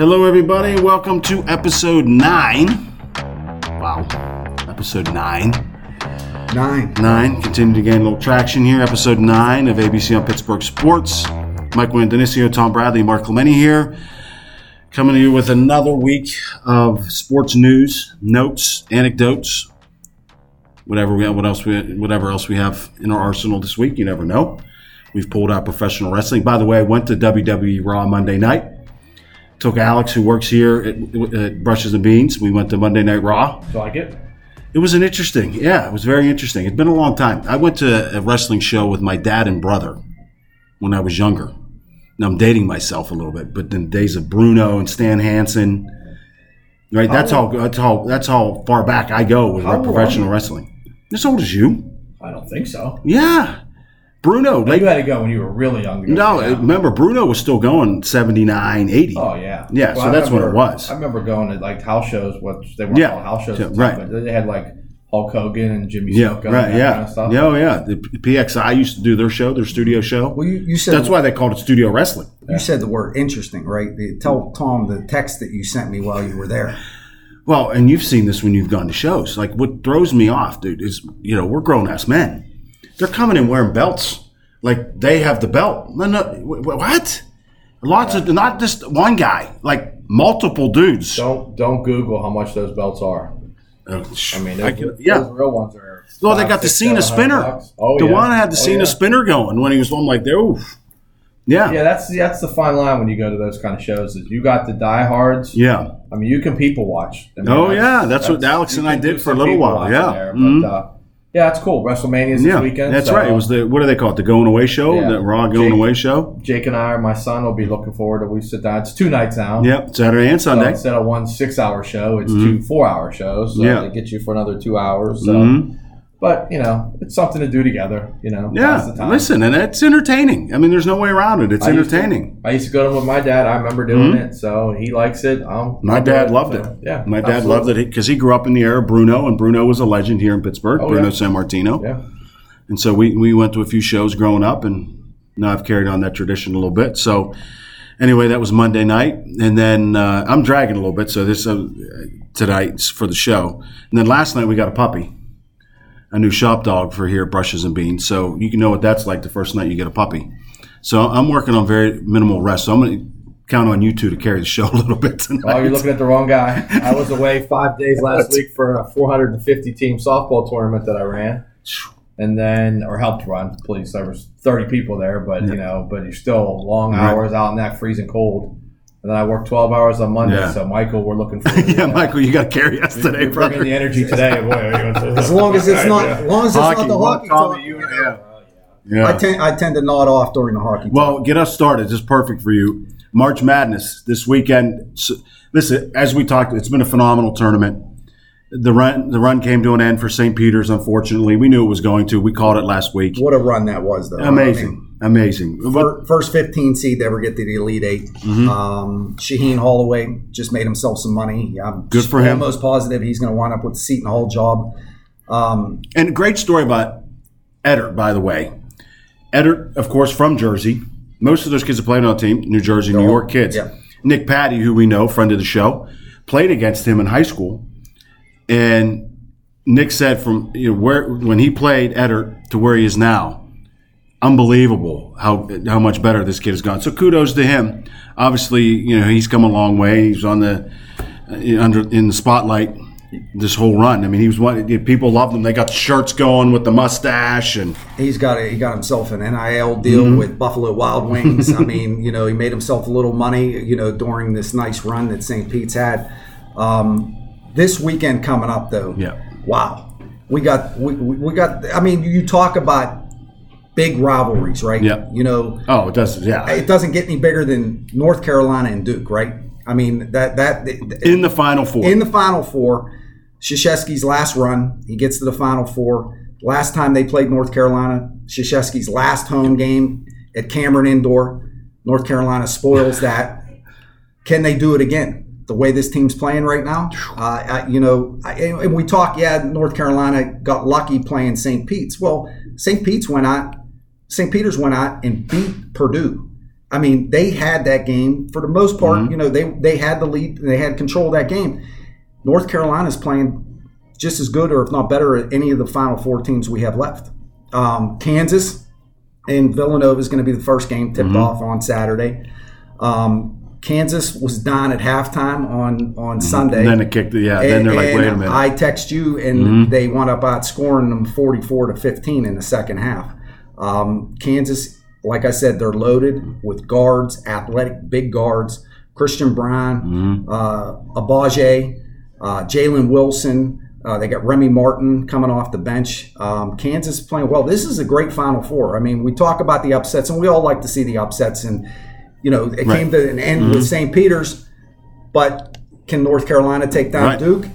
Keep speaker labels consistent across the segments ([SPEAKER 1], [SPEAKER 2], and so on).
[SPEAKER 1] Hello, everybody. Welcome to episode nine. Wow, episode nine.
[SPEAKER 2] Nine.
[SPEAKER 1] Nine. Continue to gain a little traction here. Episode nine of ABC on Pittsburgh Sports. Michael Indonesia, Tom Bradley, Mark Clementi here. Coming to you with another week of sports news, notes, anecdotes, whatever we have, what else we, whatever else we have in our arsenal this week. You never know. We've pulled out professional wrestling. By the way, I went to WWE Raw Monday night. Took Alex, who works here at, at Brushes and Beans. We went to Monday Night Raw.
[SPEAKER 3] Do you like it?
[SPEAKER 1] It was an interesting, yeah, it was very interesting. It's been a long time. I went to a wrestling show with my dad and brother when I was younger. Now I'm dating myself a little bit, but in the days of Bruno and Stan Hansen, right? Oh. That's how that's how that's how far back I go with
[SPEAKER 3] How old are
[SPEAKER 1] professional wrestling. As old as you?
[SPEAKER 3] I don't think so.
[SPEAKER 1] Yeah, Bruno. Like
[SPEAKER 3] you had to go when you were really young.
[SPEAKER 1] No, remember Bruno was still going 79, 80.
[SPEAKER 3] Oh yeah.
[SPEAKER 1] Yeah, so
[SPEAKER 3] I
[SPEAKER 1] that's what it was.
[SPEAKER 3] I remember going to like house shows. What they weren't
[SPEAKER 1] Yeah.
[SPEAKER 3] called house shows,
[SPEAKER 1] Yeah,
[SPEAKER 3] at the time,
[SPEAKER 1] right.
[SPEAKER 3] But they had like Hulk Hogan and Jimmy
[SPEAKER 1] Yeah,
[SPEAKER 3] Snuka
[SPEAKER 1] right.
[SPEAKER 3] that
[SPEAKER 1] Yeah,
[SPEAKER 3] kind of stuff.
[SPEAKER 1] yeah, oh, yeah. The PXI used to do their show, their studio show.
[SPEAKER 2] Well, you, you said
[SPEAKER 1] That's why they called it studio wrestling.
[SPEAKER 2] you said the word interesting, right? The, tell Tom the text that you sent me while you were there.
[SPEAKER 1] Well, and you've seen this when you've gone to shows. Like what throws me off, dude, is you know we're grown ass men. They're coming in wearing belts, like they have the belt. No, no, wh- wh- what? Lots of not just one guy, like multiple dudes.
[SPEAKER 3] Don't don't Google how much those belts are.
[SPEAKER 1] Uh,
[SPEAKER 3] I mean,
[SPEAKER 1] I
[SPEAKER 3] those,
[SPEAKER 1] can- yeah.
[SPEAKER 3] those real ones are.
[SPEAKER 1] Well, they
[SPEAKER 3] five,
[SPEAKER 1] got the
[SPEAKER 3] six,
[SPEAKER 1] Cena spinner.
[SPEAKER 3] bucks. Oh
[SPEAKER 1] the
[SPEAKER 3] yeah.
[SPEAKER 1] one had the
[SPEAKER 3] Oh,
[SPEAKER 1] Cena
[SPEAKER 3] yeah.
[SPEAKER 1] spinner going when he was. I'm like, oof. Yeah,
[SPEAKER 3] Yeah, that's that's the fine line when you go to those kind of shows. Is you got the diehards.
[SPEAKER 1] yeah.
[SPEAKER 3] I mean, you can people watch. I mean,
[SPEAKER 1] Oh, yeah, that's what Alex and I did for a little while, yeah.
[SPEAKER 3] there,
[SPEAKER 1] Mhm.
[SPEAKER 3] Uh, yeah, it's cool. WrestleMania's
[SPEAKER 1] Yeah,
[SPEAKER 3] this weekend.
[SPEAKER 1] that's
[SPEAKER 3] so
[SPEAKER 1] right. It was the what do they call it? The going away show,
[SPEAKER 3] Yeah.
[SPEAKER 1] the Raw going
[SPEAKER 3] Jake-
[SPEAKER 1] away show.
[SPEAKER 3] Jake and I, or my son, will be looking forward to. We sit down. It's two nights now.
[SPEAKER 1] Yep, Saturday and
[SPEAKER 3] So
[SPEAKER 1] Sunday.
[SPEAKER 3] instead of one six-hour show, it's
[SPEAKER 1] Mhm.
[SPEAKER 3] two four-hour shows. So
[SPEAKER 1] Yeah.
[SPEAKER 3] they get you for another two hours. So.
[SPEAKER 1] Mhm.
[SPEAKER 3] But you know, it's something to do together. You know,
[SPEAKER 1] Yeah,
[SPEAKER 3] the time.
[SPEAKER 1] listen, and it's entertaining. I mean, there's no way around it. It's
[SPEAKER 3] I used to-
[SPEAKER 1] entertaining.
[SPEAKER 3] I used to go to with my dad. I remember doing it, so he likes it. Um,
[SPEAKER 1] My dad loved
[SPEAKER 3] So,
[SPEAKER 1] it.
[SPEAKER 3] Yeah,
[SPEAKER 1] My dad loved it because he grew up in the era of Bruno, and Bruno was a legend here in Pittsburgh.
[SPEAKER 3] Oh,
[SPEAKER 1] Bruno
[SPEAKER 3] yeah.
[SPEAKER 1] Sammartino,
[SPEAKER 3] Yeah,
[SPEAKER 1] and so we we went to a few shows growing up, and now I've carried on that tradition a little bit. So anyway, that was Monday night, and then uh, I'm dragging a little bit. So this uh, tonight's for the show, and then last night we got a puppy. A new shop dog for here Brushes and Beans. So you can know what that's like the first night you get a puppy. So I'm working on very minimal rest. So I'm going to count on you two to carry the show a little bit tonight.
[SPEAKER 3] Oh, you're looking at the wrong guy. I was away five days last week for a 450 team softball tournament that I ran, and then or helped run. Please, there was 30 people there, but you know, but you're still long
[SPEAKER 1] Right.
[SPEAKER 3] hours out in that freezing cold. And then I work 12 hours on Monday.
[SPEAKER 1] Yeah.
[SPEAKER 3] So Michael, we're looking for
[SPEAKER 1] yeah, Michael, you got to carry us today,
[SPEAKER 3] You're bringing
[SPEAKER 1] brother.
[SPEAKER 3] the energy today. Boy,
[SPEAKER 2] As long as it's not, as long as it's not the hockey
[SPEAKER 1] Tommy,
[SPEAKER 2] talk.
[SPEAKER 1] you- yeah.
[SPEAKER 2] I
[SPEAKER 1] Yeah.
[SPEAKER 2] tend, I tend to nod off during the hockey. talk.
[SPEAKER 1] Well, get us started. This is perfect for you. March Madness this weekend. So, listen, as we talked, it's been a phenomenal tournament. The run, the run came to an end for St. Peter's. Unfortunately, we knew it was going to. We called it last week.
[SPEAKER 2] what a run that was, though. I mean,
[SPEAKER 1] Amazing, amazing. But-
[SPEAKER 2] fir- First 15 seed to ever get to the Elite 8
[SPEAKER 1] Mm-hmm.
[SPEAKER 2] Um, Shaheen Holloway just made himself some money. I'm
[SPEAKER 1] Good for him.
[SPEAKER 2] Almost positive he's going to wind up with the Seton Hall job. Um,
[SPEAKER 1] And a great story about Edert, by the way. Edert, of course, from Jersey. Most of those kids are playing on the team, New Jersey, New York kids.
[SPEAKER 2] yeah.
[SPEAKER 1] Nick Patty, who we know, friend of the show, played against him in high school. And Nick said from you know, where when he played Edert to where he is now, unbelievable how how much better this kid has gone. So kudos to him. Obviously, you know he's come a long way. He's on the uh, under in the spotlight this whole run. I mean, he was one. People loved him. They got the shirts going with the mustache and
[SPEAKER 2] he's got a, he got himself an NIL deal
[SPEAKER 1] Mm-hmm.
[SPEAKER 2] with Buffalo Wild Wings. I mean, you know, he made himself a little money, you know, during this nice run that St. Pete's had. Um, this weekend coming up, though,
[SPEAKER 1] Yeah.
[SPEAKER 2] wow, we got we we got. I mean, you talk about big rivalries, right?
[SPEAKER 1] Yeah.
[SPEAKER 2] You know,
[SPEAKER 1] oh, it doesn't. Yeah,
[SPEAKER 2] it doesn't get any bigger than North Carolina and Duke, right? I mean, that that
[SPEAKER 1] in the final four.
[SPEAKER 2] in the Final Four, Krzyzewski's last run, he gets to the Final Four. Last time they played North Carolina, Krzyzewski's last home game at Cameron Indoor, North Carolina spoils that. Can they do it again? The way this team's playing right now, uh, I, you know, I, and we talk. Yeah, North Carolina got lucky playing St. Pete's. Well, St. Pete's went out, St. Peter's went out and beat Purdue I mean, they had that game for the most part. You know, they they had the lead, they had control of that game. North Carolina's playing just as good, or if not better, at any of the Final Four teams we have left. Um, Kansas and Villanova is going to be the first game tipped off on Saturday. Um, Kansas was down at halftime on on Sunday.
[SPEAKER 1] And then it kicked. Yeah. then they're like, wait a minute. Mm-hmm.
[SPEAKER 2] I text you, and they wound up outscoring them 44 to 15 in the second half. Um, Kansas, like I said, they're loaded with guards, athletic, big guards. Christian Braun,
[SPEAKER 1] Mm-hmm.
[SPEAKER 2] uh, Agbaji, uh, Jalen Wilson. Uh, they got Remy Martin coming off the bench. Um, Kansas playing well. This is a great Final Four. I mean, we talk about the upsets, and we all like to see the upsets. And you know, it
[SPEAKER 1] Right.
[SPEAKER 2] came to an end with St. Peter's, but can North Carolina take down
[SPEAKER 1] Right.
[SPEAKER 2] Duke?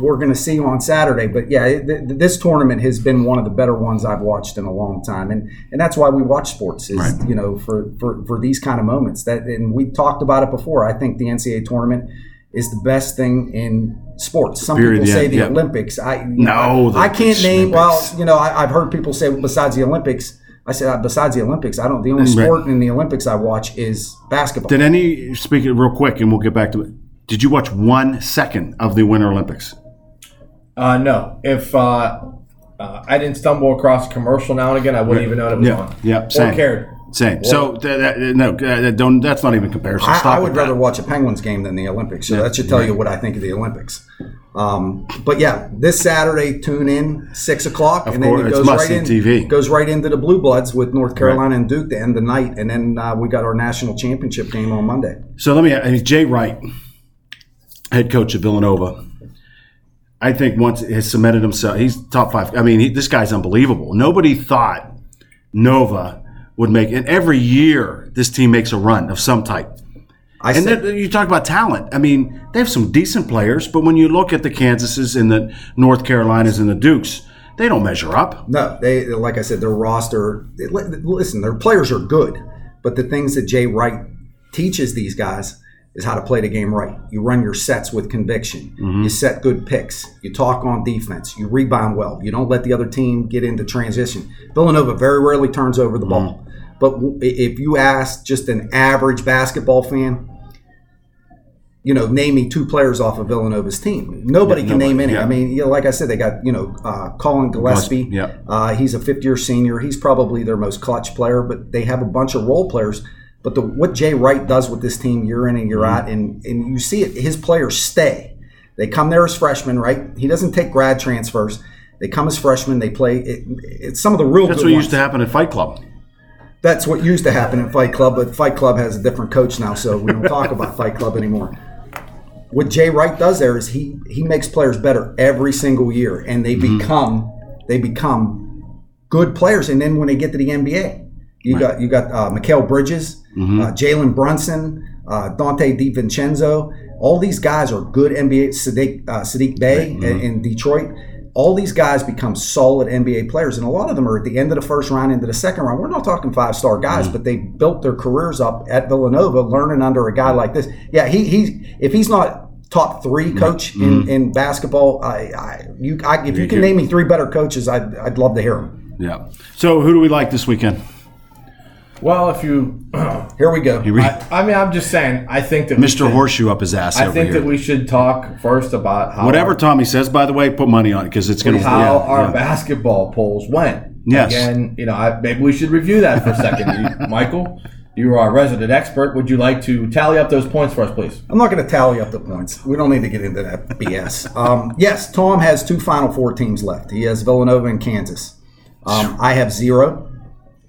[SPEAKER 2] We're going to see you on Saturday. But yeah, th- th- this tournament has been one of the better ones I've watched in a long time, and and that's why we watch sports is
[SPEAKER 1] Right.
[SPEAKER 2] you know for, for for these kind of moments. That and we talked about it before. I think the NCAA tournament is the best thing in sports. Some
[SPEAKER 1] Period,
[SPEAKER 2] people say
[SPEAKER 1] yeah,
[SPEAKER 2] the
[SPEAKER 1] yeah.
[SPEAKER 2] Olympics. I
[SPEAKER 1] No, the
[SPEAKER 2] I can't name.
[SPEAKER 1] Olympics.
[SPEAKER 2] Well, you know, I, I've heard people say besides the Olympics. I said uh, besides the Olympics, I don't. The only
[SPEAKER 1] Right.
[SPEAKER 2] sport in the Olympics I watch is basketball.
[SPEAKER 1] Did any speak it real quick, and we'll get back to it. Did you watch one second of the Winter Olympics?
[SPEAKER 3] Uh, no, if uh, uh, I didn't stumble across a commercial now and again, I wouldn't even know it was
[SPEAKER 1] Yeah,
[SPEAKER 3] on.
[SPEAKER 1] yeah,
[SPEAKER 3] or
[SPEAKER 1] same.
[SPEAKER 3] cared.
[SPEAKER 1] Same. So th- that, no, uh, don't. That's not even comparison.
[SPEAKER 2] I,
[SPEAKER 1] Stop
[SPEAKER 2] I would
[SPEAKER 1] with that.
[SPEAKER 2] rather watch a Penguins game than the Olympics. So that should tell you what I think of the Olympics. Um, but yeah, this Saturday, tune in six o'clock,
[SPEAKER 1] Of
[SPEAKER 2] and then it
[SPEAKER 1] it's
[SPEAKER 2] goes
[SPEAKER 1] must-see
[SPEAKER 2] right in.
[SPEAKER 1] TV.
[SPEAKER 2] Goes right into the Blue Bloods with North Carolina and Duke to end the night, and then uh, we got our national championship game on Monday.
[SPEAKER 1] So let me. I mean, Jay Wright, head coach of Villanova. I think once has cemented himself. He's top five. I mean, he, this guy's unbelievable. Nobody thought Nova would make. And every year, this team makes a run of some type.
[SPEAKER 2] I
[SPEAKER 1] And
[SPEAKER 2] said,
[SPEAKER 1] then you talk about talent. I mean, they have some decent players, but when you look at the Kansases and the North Carolinas and the Dukes, they don't measure up.
[SPEAKER 2] no, they like I said, their roster. li- Listen, their players are good, but the things that Jay Wright teaches these guys is how to play the game right. You run your sets with conviction. You set good picks. You talk on defense. You rebound well. You don't let the other team get into transition. Villanova very rarely turns over the ball. But if you ask just an average basketball fan, you know, name me two players off of Villanova's team. Nobody
[SPEAKER 1] Yeah,
[SPEAKER 2] can name any.
[SPEAKER 1] yeah.
[SPEAKER 2] I mean, you know, like I said, they got you know uh, Collin Gillespie.
[SPEAKER 1] yeah.
[SPEAKER 2] Uh, he's a fifth year senior. He's probably their most clutch player, but they have a bunch of role players. But the, what Jay Wright does with this team year in and year
[SPEAKER 1] Mm-hmm.
[SPEAKER 2] out, and, and you see it, his players stay. They come there as freshmen, right? He doesn't take grad transfers. They come as freshmen. They play. It, it's some of the real
[SPEAKER 1] That's what
[SPEAKER 2] ones.
[SPEAKER 1] used to happen at Fight Club.
[SPEAKER 2] That's what used to happen in Fight Club, but Fight Club has a different coach now, so we don't talk about Fight Club anymore. What Jay Wright does there is he he makes players better every single year, and they become they become good players. And then when they get to the NBA, you got you got uh, Mikal Bridges, uh, Jalen Brunson, uh, Donte DiVincenzo. All these guys are good NBA. Sadiq, uh, Saddiq Bey in, in Detroit. All these guys become solid NBA players, and a lot of them are at the end of the first round, into the second round. We're not talking five star guys, but they built their careers up at Villanova, learning under a guy like this. Yeah, he he if he's not top three coach in, in basketball, I, I you I, if you can name me three better coaches, I'd I'd love to hear them.
[SPEAKER 1] Yeah. So who do we like this weekend?
[SPEAKER 3] Well, if you,
[SPEAKER 2] Here we go.
[SPEAKER 1] Here we-
[SPEAKER 3] I, I mean, I'm just saying. I think that we
[SPEAKER 1] Mr.
[SPEAKER 3] should-
[SPEAKER 1] Horseshoe up his ass
[SPEAKER 3] I
[SPEAKER 1] over
[SPEAKER 3] think
[SPEAKER 1] here.
[SPEAKER 3] that we should talk first about how
[SPEAKER 1] Whatever
[SPEAKER 3] our,
[SPEAKER 1] Tommy says, by the way, put money on it because it's going to.
[SPEAKER 3] Be how
[SPEAKER 1] Yeah,
[SPEAKER 3] our
[SPEAKER 1] yeah.
[SPEAKER 3] basketball polls went.
[SPEAKER 1] Yes.
[SPEAKER 3] Again, you know, I, maybe we should review that for a second. You- Michael, you are our resident expert. Would you like to tally up those points for us, please?
[SPEAKER 2] I'm not going to tally up the points. We don't need to get into that BS. Um, yes, Tom has two Final Four teams left. He has Villanova and Kansas. Um, I have zero.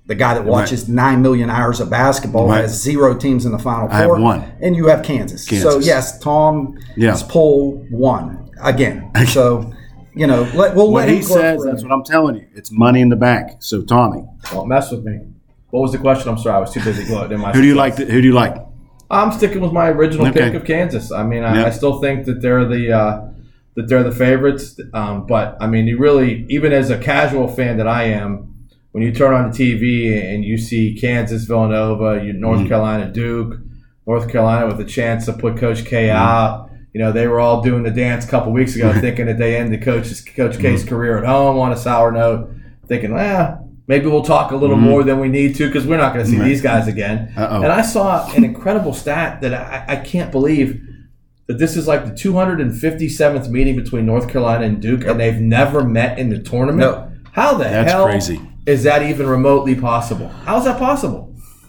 [SPEAKER 2] The guy that watches nine million hours of basketball
[SPEAKER 1] Right.
[SPEAKER 2] has zero teams in the Final Four.
[SPEAKER 1] I have one.
[SPEAKER 2] and you have Kansas. So yes, Tom
[SPEAKER 1] Yeah.
[SPEAKER 2] is poll one again. So you know, let, we'll
[SPEAKER 1] What
[SPEAKER 2] let
[SPEAKER 1] he
[SPEAKER 2] him
[SPEAKER 1] says. That's what I'm telling you. It's money in the bank. So Tommy,
[SPEAKER 3] Don't mess with me. What was the question? I'm sorry, I was too busy gloating. in my
[SPEAKER 1] who do you like? To, who do you like?
[SPEAKER 3] I'm sticking with my original
[SPEAKER 1] Okay.
[SPEAKER 3] pick of Kansas. I mean, I,
[SPEAKER 1] Yeah.
[SPEAKER 3] I still think that they're the uh, that they're the favorites. Um, but I mean, you really, even as a casual fan that I am, when you turn on the TV and you see Kansas, Villanova, North
[SPEAKER 1] Mm-hmm.
[SPEAKER 3] Carolina, Duke, North Carolina with a chance to put Coach K
[SPEAKER 1] Mm-hmm.
[SPEAKER 3] out. You know, they were all doing the dance a couple weeks ago, thinking that they ended Coach's Coach
[SPEAKER 1] Mm-hmm.
[SPEAKER 3] K's career at home on a sour note, thinking, well, Maybe we'll talk a little more than we need to because we're not going to see
[SPEAKER 1] Right.
[SPEAKER 3] these guys again.
[SPEAKER 1] Uh-oh.
[SPEAKER 3] And I saw an incredible stat that I, I can't believe that this is like the 257th meeting between North Carolina and Duke, and they've never met in the tournament.
[SPEAKER 2] No.
[SPEAKER 3] How the hell?
[SPEAKER 1] That's
[SPEAKER 3] hell
[SPEAKER 1] crazy.
[SPEAKER 3] Is that even remotely possible? How is that possible?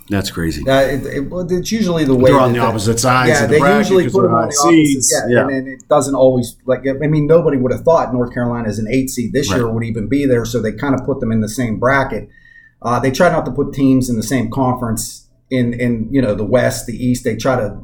[SPEAKER 1] That's crazy.
[SPEAKER 2] Uh, it, it, it's usually the way
[SPEAKER 1] They're on the opposite sides
[SPEAKER 2] Yeah,
[SPEAKER 1] of the
[SPEAKER 2] they usually put them on the opposite.
[SPEAKER 1] seeds.
[SPEAKER 2] Yeah,
[SPEAKER 1] Yeah.
[SPEAKER 2] and then it doesn't always like. I mean, nobody would have thought North Carolina is an eight seed this year would even be there. So they kind of put them in the same bracket. Uh, they try not to put teams in the same conference in in you know the West, the East. They try to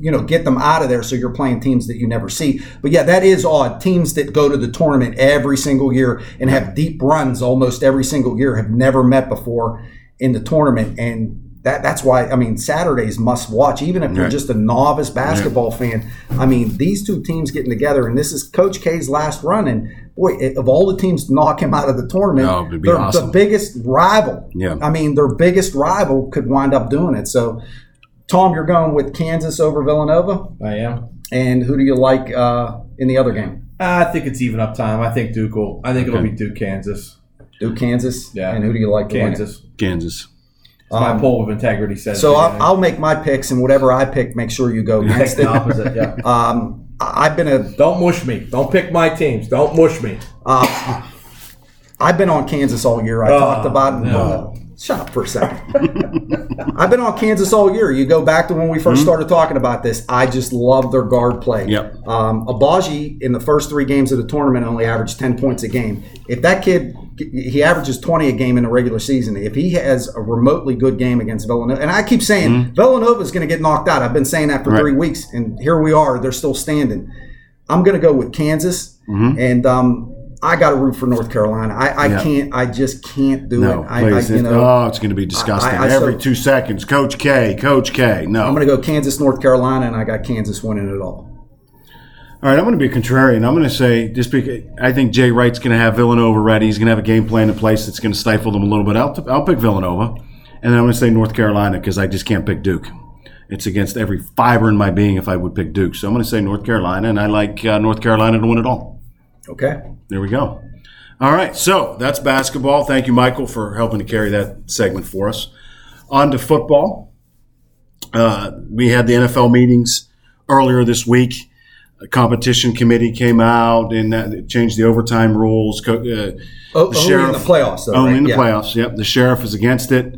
[SPEAKER 2] you know get them out of there so you're playing teams that you never see. But yeah, that is odd. Teams that go to the tournament every single year and have deep runs almost every single year have never met before in the tournament and. That, that's why I mean Saturdays must watch even if you're
[SPEAKER 1] Right.
[SPEAKER 2] just a novice basketball fan. I mean these two teams getting together and this is Coach K's last run and boy of all the teams to knock him out of the tournament,
[SPEAKER 1] Oh, it'd be
[SPEAKER 2] they're
[SPEAKER 1] awesome.
[SPEAKER 2] the biggest rival.
[SPEAKER 1] Yeah.
[SPEAKER 2] I mean their biggest rival could wind up doing it. So Tom, you're going with Kansas over Villanova,
[SPEAKER 3] I am.
[SPEAKER 2] and who do you like uh, in the other game?
[SPEAKER 3] I think it's even up time. I think Duke will. I think it'll be Duke, Kansas,
[SPEAKER 2] Duke, Kansas,
[SPEAKER 3] Yeah.
[SPEAKER 2] and who do you like Kansas.
[SPEAKER 3] Kansas.
[SPEAKER 1] Kansas.
[SPEAKER 3] My
[SPEAKER 2] Um,
[SPEAKER 3] poll of integrity says.
[SPEAKER 2] So I'll, I'll make my picks, and whatever I pick, make sure you go against
[SPEAKER 3] the opposite. Yeah.
[SPEAKER 2] Um, I've been a
[SPEAKER 3] Don't mush me. Don't pick my teams. Don't mush me.
[SPEAKER 2] Uh, I've been on Kansas all year. I
[SPEAKER 3] Oh,
[SPEAKER 2] talked about
[SPEAKER 3] no.
[SPEAKER 2] Shut up for a second. I've been on Kansas all year. You go back to when we 1st started talking about this. I just love their guard play.
[SPEAKER 1] Yep.
[SPEAKER 2] Um, Agbaji in the first three games of the tournament only averaged ten points a game. If that kid he averages twenty a game in the regular season, if he has a remotely good game against Villanova, and I keep saying Villanova is going to get knocked out. I've been saying that for
[SPEAKER 1] Right.
[SPEAKER 2] three weeks, and here we are. They're still standing. I'm going to go with Kansas, and um, I got to root for North Carolina. I, I
[SPEAKER 1] Yeah.
[SPEAKER 2] can't. I just can't do
[SPEAKER 1] No,
[SPEAKER 2] it. I, I,
[SPEAKER 1] please.
[SPEAKER 2] you know,
[SPEAKER 1] oh, it's going to be disgusting.
[SPEAKER 2] I- I-
[SPEAKER 1] Every
[SPEAKER 2] so-
[SPEAKER 1] two seconds, Coach K, Coach K. No.
[SPEAKER 2] I'm going to go Kansas, North Carolina, and I got Kansas winning it all.
[SPEAKER 1] All right, I'm going to be a contrarian. I'm going to say just because I think Jay Wright's going to have Villanova ready. He's going to have a game plan in place that's going to stifle them a little bit. I'll, I'll pick Villanova, and then I'm going to say North Carolina because I just can't pick Duke. It's against every fiber in my being if I would pick Duke. So I'm going to say North Carolina, and I like uh, North Carolina to win it all.
[SPEAKER 2] Okay.
[SPEAKER 1] There we go. All right, so that's basketball. Thank you, Michael, for helping to carry that segment for us. On to football. Uh, we had the NFL meetings earlier this week. A competition committee came out and that changed the overtime rules. Co- Uh,
[SPEAKER 2] Oh, only in the playoffs, though.
[SPEAKER 1] only
[SPEAKER 2] right?
[SPEAKER 1] in the
[SPEAKER 2] Yeah.
[SPEAKER 1] playoffs. Yep, the sheriff is against it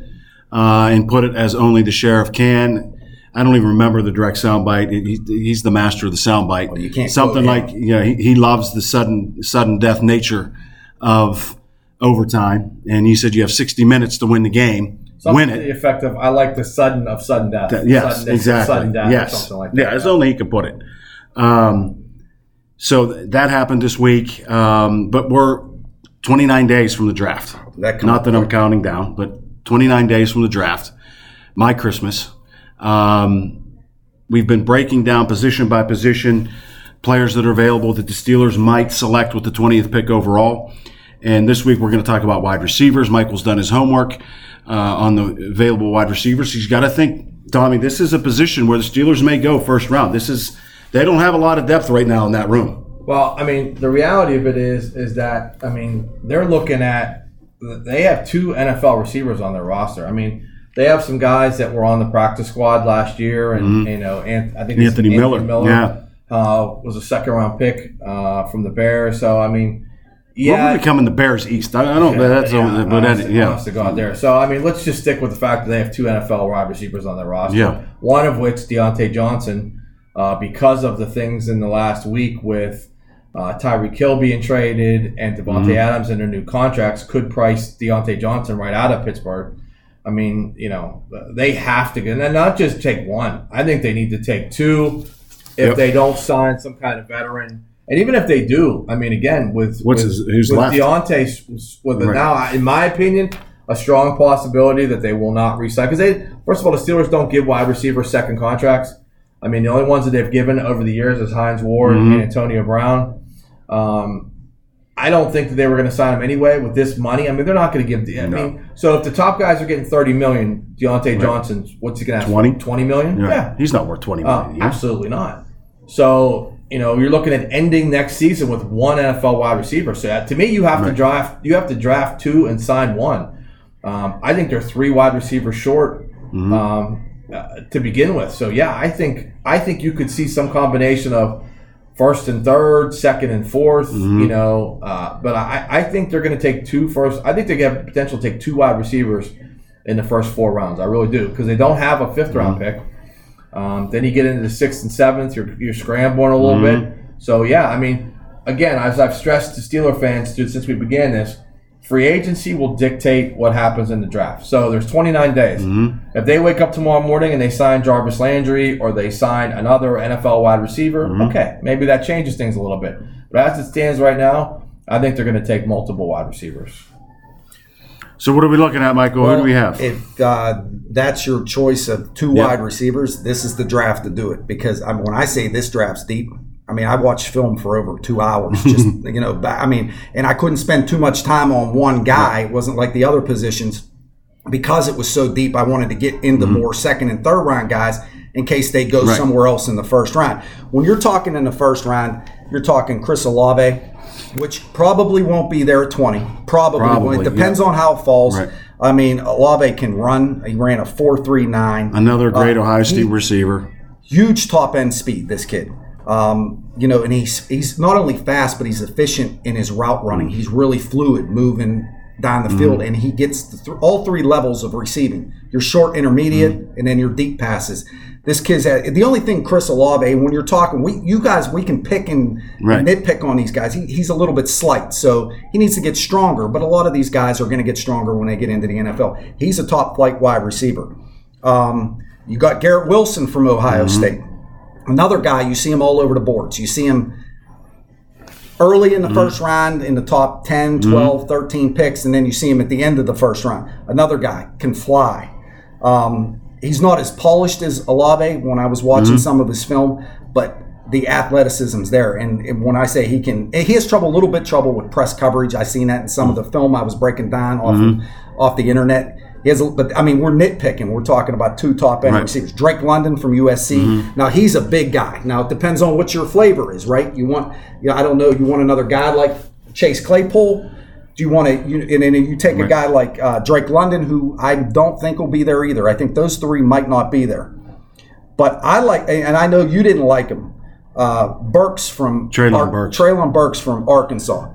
[SPEAKER 1] uh, and put it as only the sheriff can. I don't even remember the direct soundbite. He, he's the master of the soundbite.
[SPEAKER 2] Oh, you can't
[SPEAKER 1] Something like you know, he, he loves the sudden sudden death nature of overtime, and he said you have 60 minutes to win the game.
[SPEAKER 3] Something
[SPEAKER 1] win
[SPEAKER 3] to
[SPEAKER 1] it.
[SPEAKER 3] the effect of I like the sudden of sudden death.
[SPEAKER 1] That- yes,
[SPEAKER 3] Suddenness of
[SPEAKER 1] exactly.
[SPEAKER 3] Sudden death
[SPEAKER 1] yes,
[SPEAKER 3] like that.
[SPEAKER 1] yeah, as only he could put it. Um, so th- that happened this week, um, but we're 29 days from the draft.
[SPEAKER 2] That
[SPEAKER 1] Not that I'm counting down, but 29 days from the draft, my Christmas. Um, we've been breaking down position by position players that are available that the Steelers might select with the 20th pick overall. And this week we're going to talk about wide receivers. Michael's done his homework uh, on the available wide receivers. He's got to think, Tommy, this is a position where the Steelers may go first round. This is they don't have a lot of depth right now in that room.
[SPEAKER 3] Well, I mean, the reality of it is, is that I mean, they're looking at they have two NFL receivers on their roster. I mean, they have some guys that were on the practice squad last year, and you know, and I think it's
[SPEAKER 1] Mm-hmm. Anthony Miller, yeah.
[SPEAKER 3] uh, was a second round pick uh, from the Bears. So I mean, yeah,
[SPEAKER 1] would become in the Bears East? I, I don't. that's
[SPEAKER 3] yeah,
[SPEAKER 1] but
[SPEAKER 3] honest,
[SPEAKER 1] that, yeah.
[SPEAKER 3] honest to God there. So I mean, let's just stick with the fact that they have two NFL wide receivers on their roster.
[SPEAKER 1] Yeah.
[SPEAKER 3] One of which Diontae Johnson, uh, because of the things in the last week with uh, Tyreek Hill being traded and Davante
[SPEAKER 1] Mm-hmm.
[SPEAKER 3] Adams and their new contracts, could price Diontae Johnson right out of Pittsburgh. I mean, you know, they have to get, and not just take one. I think they need to take two if
[SPEAKER 1] Yep.
[SPEAKER 3] they don't sign some kind of veteran. And even if they do, I mean, again, with
[SPEAKER 1] What's
[SPEAKER 3] with,
[SPEAKER 1] his- who's
[SPEAKER 3] with
[SPEAKER 1] left?
[SPEAKER 3] Diontae, with it
[SPEAKER 1] Right.
[SPEAKER 3] now, in my opinion, a strong possibility that they will not resign because they, first of all, the Steelers don't give wide receivers second contracts. I mean, the only ones that they've given over the years is Hines Ward
[SPEAKER 1] Mhm.
[SPEAKER 3] and Antonio Brown. Um, I don't think that they were going to sign him anyway with this money. I mean, they're not going to give. I
[SPEAKER 1] No.
[SPEAKER 3] mean, so if the top guys are getting thirty million, Diontae Johnson's what's he going to have?
[SPEAKER 1] 20?
[SPEAKER 3] 20 million?
[SPEAKER 1] Yeah. he's not worth twenty
[SPEAKER 3] Uh,
[SPEAKER 1] million. year.
[SPEAKER 3] absolutely not. So you know you're looking at ending next season with one NFL wide receiver. So uh, to me, you have to draft. You have to draft two and sign one. Um, I think they're three wide receivers short
[SPEAKER 1] Mm-hmm.
[SPEAKER 3] um, uh, to begin with. So yeah, I think I think you could see some combination of first and third, second and 4th
[SPEAKER 1] Mm-hmm.
[SPEAKER 3] You know, uh, but I, I think they're going to take two first. I think they have potential to take two wide receivers in the first four rounds. I really do because they don't have a 5th round
[SPEAKER 1] Mm-hmm.
[SPEAKER 3] pick. Um, then you get into the sixth and seventh, you're, you're scrambling a little
[SPEAKER 1] Mm-hmm.
[SPEAKER 3] bit. So yeah, I mean, again, as I've stressed to Steeler fans to, since we began this, free agency will dictate what happens in the draft. So there's 29 days.
[SPEAKER 1] Mm-hmm.
[SPEAKER 3] If they wake up tomorrow morning and they sign Jarvis Landry or they sign another NFL wide receiver,
[SPEAKER 1] Mm-hmm.
[SPEAKER 3] okay, maybe that changes things a little bit. But as it stands right now, I think they're going to take multiple wide receivers.
[SPEAKER 1] So what are we looking at, Michael? Who do we have?
[SPEAKER 2] If uh, that's your choice of two
[SPEAKER 1] Yeah.
[SPEAKER 2] wide receivers, this is the draft to do it. Because I mean, when I say this draft's deep, I mean I watched film for over two hours. Just you know, I mean, and I couldn't spend too much time on one guy. It wasn't like the other positions because it was so deep. I wanted to get into more second and third round guys in case they go
[SPEAKER 1] Mm-hmm. Right.
[SPEAKER 2] somewhere else in the first round. When you're talking in the first round, you're talking Chris Olave, which probably won't be there at 20. Probably,
[SPEAKER 1] Probably.
[SPEAKER 2] It depends on how it falls.
[SPEAKER 1] Right.
[SPEAKER 2] I mean, Olave can run. He ran a 4.39.
[SPEAKER 1] Another great
[SPEAKER 2] Uh,
[SPEAKER 1] Ohio State receiver.
[SPEAKER 2] Huge top end speed, this kid. Um, you know, and he's he's not only fast, but he's efficient in his route running. He's really fluid, moving down the field, and he gets the th- all three levels of receiving: your short, intermediate, and then your deep passes. This kid's the only thing Chris Olave. When you're talking, we you guys we can pick and,
[SPEAKER 1] Right.
[SPEAKER 2] and nitpick on these guys. He, he's a little bit slight, so he needs to get stronger. But a lot of these guys are going to get stronger when they get into the NFL. He's a top flight wide receiver. Um, you got Garrett Wilson from Ohio State. Another guy, you see him all over the boards. You see him early in the mm-hmm. first round in the top 10, mm-hmm. 12, 13 picks, and then you see him at the end of the first round. Another guy can fly. Um, he's not as polished as Olave when I was watching mm-hmm. some of his film, but the athleticism's there. And, and when I say he can, he has trouble, a little bit trouble with press coverage. I seen that in some of the film I was breaking down off of, off the internet. He has, a, but I mean, we're nitpicking. We're talking about two top end
[SPEAKER 1] Right.
[SPEAKER 2] receivers. Drake London from USC. Now he's a big guy. Now it depends on what your flavor is, right? You want, you know, I don't know. You want another guy like Chase Claypool? Do you want to? You, and then you take a guy like uh, Drake London, who I don't think will be there either. I think those three might not be there. But I like, and I know you didn't like him. Uh, Burks from
[SPEAKER 1] Treylon
[SPEAKER 2] Ar-
[SPEAKER 1] Burks.
[SPEAKER 2] Treylon Burks from Arkansas.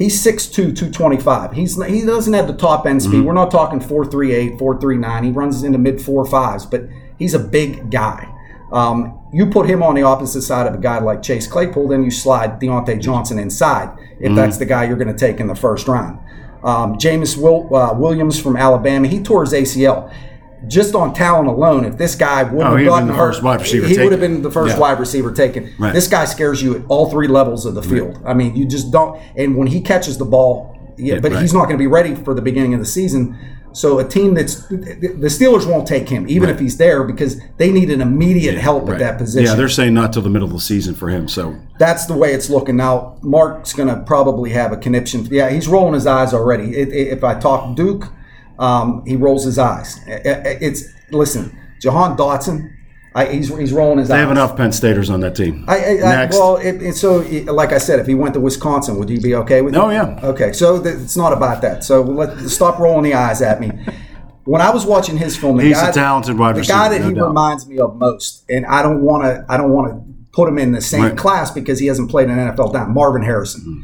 [SPEAKER 2] He's 6'2", 225. He's he doesn't have the top end
[SPEAKER 1] Mm-hmm.
[SPEAKER 2] speed. We're not talking 4.38, 4.39. He runs into mid four fives, but he's a big guy. Um, you put him on the opposite side of a guy like Chase Claypool, then you slide Diontae Johnson inside if
[SPEAKER 1] Mm-hmm.
[SPEAKER 2] that's the guy you're going to take in the first round. Um, Jameis Will, uh, Williams from Alabama, he tore his ACL. Just on talent alone, if this guy wouldn't
[SPEAKER 1] Oh,
[SPEAKER 2] have gotten
[SPEAKER 1] the
[SPEAKER 2] hurt,
[SPEAKER 1] first wide receiver
[SPEAKER 2] he would have been the first
[SPEAKER 1] Yeah.
[SPEAKER 2] wide receiver taken.
[SPEAKER 1] Right.
[SPEAKER 2] This guy scares you at all three levels of the field. I mean, you just don't. And when he catches the ball, yeah, but
[SPEAKER 1] right.
[SPEAKER 2] he's not going to be ready for the beginning of the season. So a team that's the Steelers won't take him, even if he's there, because they need an immediate help
[SPEAKER 1] Right.
[SPEAKER 2] at that position.
[SPEAKER 1] Yeah, they're saying not till the middle of the season for him. So
[SPEAKER 2] That's the way it's looking now. Mark's going to probably have a conniption. Yeah, he's rolling his eyes already. If I talk Duke, um, he rolls his eyes. It- it- it's listen, Jahan Dotson. I, he's he's rolling his
[SPEAKER 1] they
[SPEAKER 2] eyes.
[SPEAKER 1] They have enough Penn Staters on that team.
[SPEAKER 2] I, I,
[SPEAKER 1] Next.
[SPEAKER 2] well, it, it, so like I said, if he went to Wisconsin, would you be okay with?
[SPEAKER 1] Oh,
[SPEAKER 2] it?
[SPEAKER 1] yeah.
[SPEAKER 2] Okay, so th- it's not about that. So let stop rolling the eyes at me. When I was watching his film, the
[SPEAKER 1] He's
[SPEAKER 2] guy,
[SPEAKER 1] a talented wide
[SPEAKER 2] the guy that
[SPEAKER 1] no
[SPEAKER 2] he
[SPEAKER 1] doubt.
[SPEAKER 2] reminds me of most, and I don't want to, I don't want to put him in the same
[SPEAKER 1] Right.
[SPEAKER 2] class because he hasn't played an NFL down. Marvin Harrison,
[SPEAKER 1] Mm-hmm.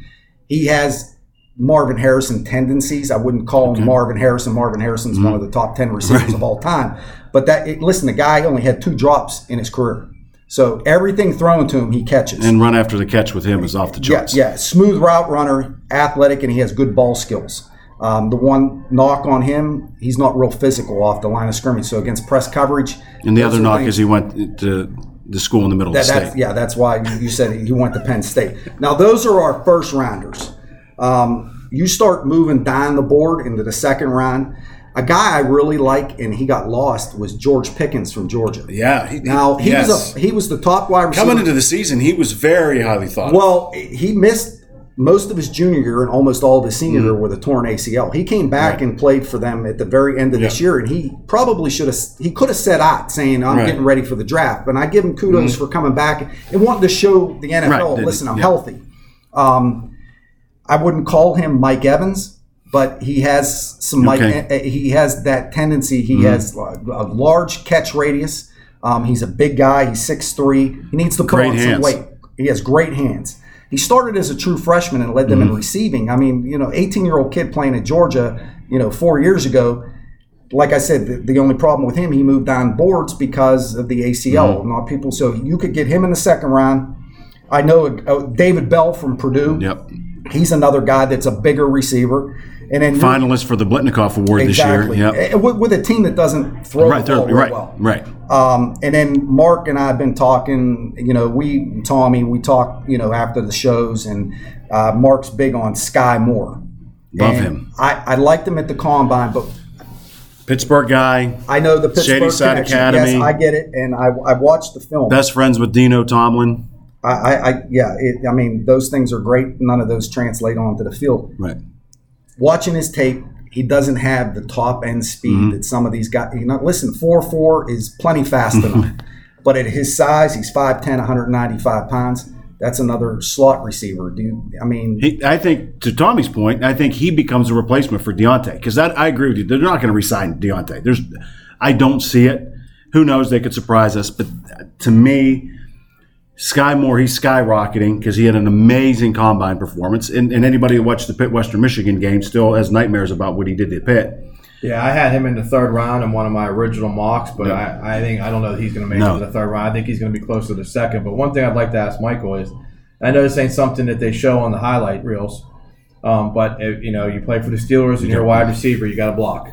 [SPEAKER 2] he has Marvin Harrison tendencies. I wouldn't call him Marvin Harrison. Marvin Harrison's one of the top ten receivers
[SPEAKER 1] Mm-hmm. Right.
[SPEAKER 2] of all time. But that, it, listen, the guy only had two drops in his career. So everything thrown to him, he catches.
[SPEAKER 1] And run after the catch with him is off the
[SPEAKER 2] Yeah,
[SPEAKER 1] charts.
[SPEAKER 2] yeah, smooth route runner, athletic, and he has good ball skills. Um, the one knock on him, he's not real physical off the line of scrimmage. So against press coverage,
[SPEAKER 1] And the other knock
[SPEAKER 2] things-
[SPEAKER 1] is he went to the school in the middle
[SPEAKER 2] that,
[SPEAKER 1] of the state.
[SPEAKER 2] yeah, that's why you said he went to Penn State. Now those are our first rounders. Um, you start moving down the board into the second round. A guy I really like, and he got lost, was George Pickens from Georgia.
[SPEAKER 1] Yeah. He,
[SPEAKER 2] Now he
[SPEAKER 1] yes.
[SPEAKER 2] was a, he was the top wide receiver.
[SPEAKER 1] coming into the season, he was very highly thought.
[SPEAKER 2] Well, he missed most of his junior year and almost all of his senior year with a torn ACL. He came back
[SPEAKER 1] Right.
[SPEAKER 2] and played for them at the very end of this year, and he probably should have. He could have said out saying, "I'm
[SPEAKER 1] Right.
[SPEAKER 2] Getting ready for the draft," and I give him kudos for coming back and wanting to show the NFL,
[SPEAKER 1] Right.
[SPEAKER 2] "Listen, I'm
[SPEAKER 1] Yeah.
[SPEAKER 2] healthy." Um, I wouldn't call him Mike Evans. but he has some
[SPEAKER 1] Okay.
[SPEAKER 2] uh, he has that tendency. He has a a large catch radius. Um, he's a big guy. He's 6'3". He needs to put
[SPEAKER 1] Great
[SPEAKER 2] on
[SPEAKER 1] hands.
[SPEAKER 2] some weight. He has great hands. He started as a true freshman and led them
[SPEAKER 1] Mm-hmm.
[SPEAKER 2] in receiving. I mean, you know, 18 year old kid playing at Georgia, you know, four years ago. Like I said, the, the only problem with him, he moved on boards because of the ACL.
[SPEAKER 1] Mm-hmm.
[SPEAKER 2] Not people. So you could get him in the second round. I know uh, David Bell from Purdue.
[SPEAKER 1] Yep.
[SPEAKER 2] He's another guy that's a bigger receiver. And then
[SPEAKER 1] Finalist for the Biletnikoff Award
[SPEAKER 2] exactly
[SPEAKER 1] this year. Yep.
[SPEAKER 2] With, with a team that doesn't throw
[SPEAKER 1] Right,
[SPEAKER 2] the ball
[SPEAKER 1] right,
[SPEAKER 2] well.
[SPEAKER 1] right.
[SPEAKER 2] Um, and then Mark and I have been talking. You know, we Tommy, we talk. You know, after the shows, and uh, Mark's big on Skyy Moore.
[SPEAKER 1] Love
[SPEAKER 2] And
[SPEAKER 1] him.
[SPEAKER 2] I, I liked him at the combine, but
[SPEAKER 1] Pittsburgh guy,
[SPEAKER 2] I know the Pittsburgh
[SPEAKER 1] Shady Side
[SPEAKER 2] connection.
[SPEAKER 1] Academy.
[SPEAKER 2] Yes, I get it, and I, I watched the film.
[SPEAKER 1] best friends with Dino Tomlin.
[SPEAKER 2] I, I, I yeah, it, I mean those things are great. None of those translate onto the field.
[SPEAKER 1] Right.
[SPEAKER 2] watching his tape, he doesn't have the top end speed
[SPEAKER 1] Mm-hmm.
[SPEAKER 2] that some of these guys. You know, listen, four four is plenty fast enough, but at his size, he's 5'10", 195 pounds. That's another slot receiver, dude. I mean,
[SPEAKER 1] He, I think, to Tommy's point, I think he becomes a replacement for Diontae because that I agree with you. They're not going to resign Diontae. There's, I don't see it. Who knows? They could surprise us. But to me, Skyy Moore, he's skyrocketing because he had an amazing combine performance. And, and anybody who watched the Pitt Western Michigan game still has nightmares about what he did to Pitt.
[SPEAKER 3] Yeah, I had him in the third round in one of my original mocks, but I, I think I don't know that he's going to make
[SPEAKER 1] No.
[SPEAKER 3] it to the third round. I think he's going to be closer to the second. But one thing I'd like to ask Michael is, I know this ain't something that they show on the highlight reels, um, but if, you know you play for the Steelers and you're a wide receiver, you got to block,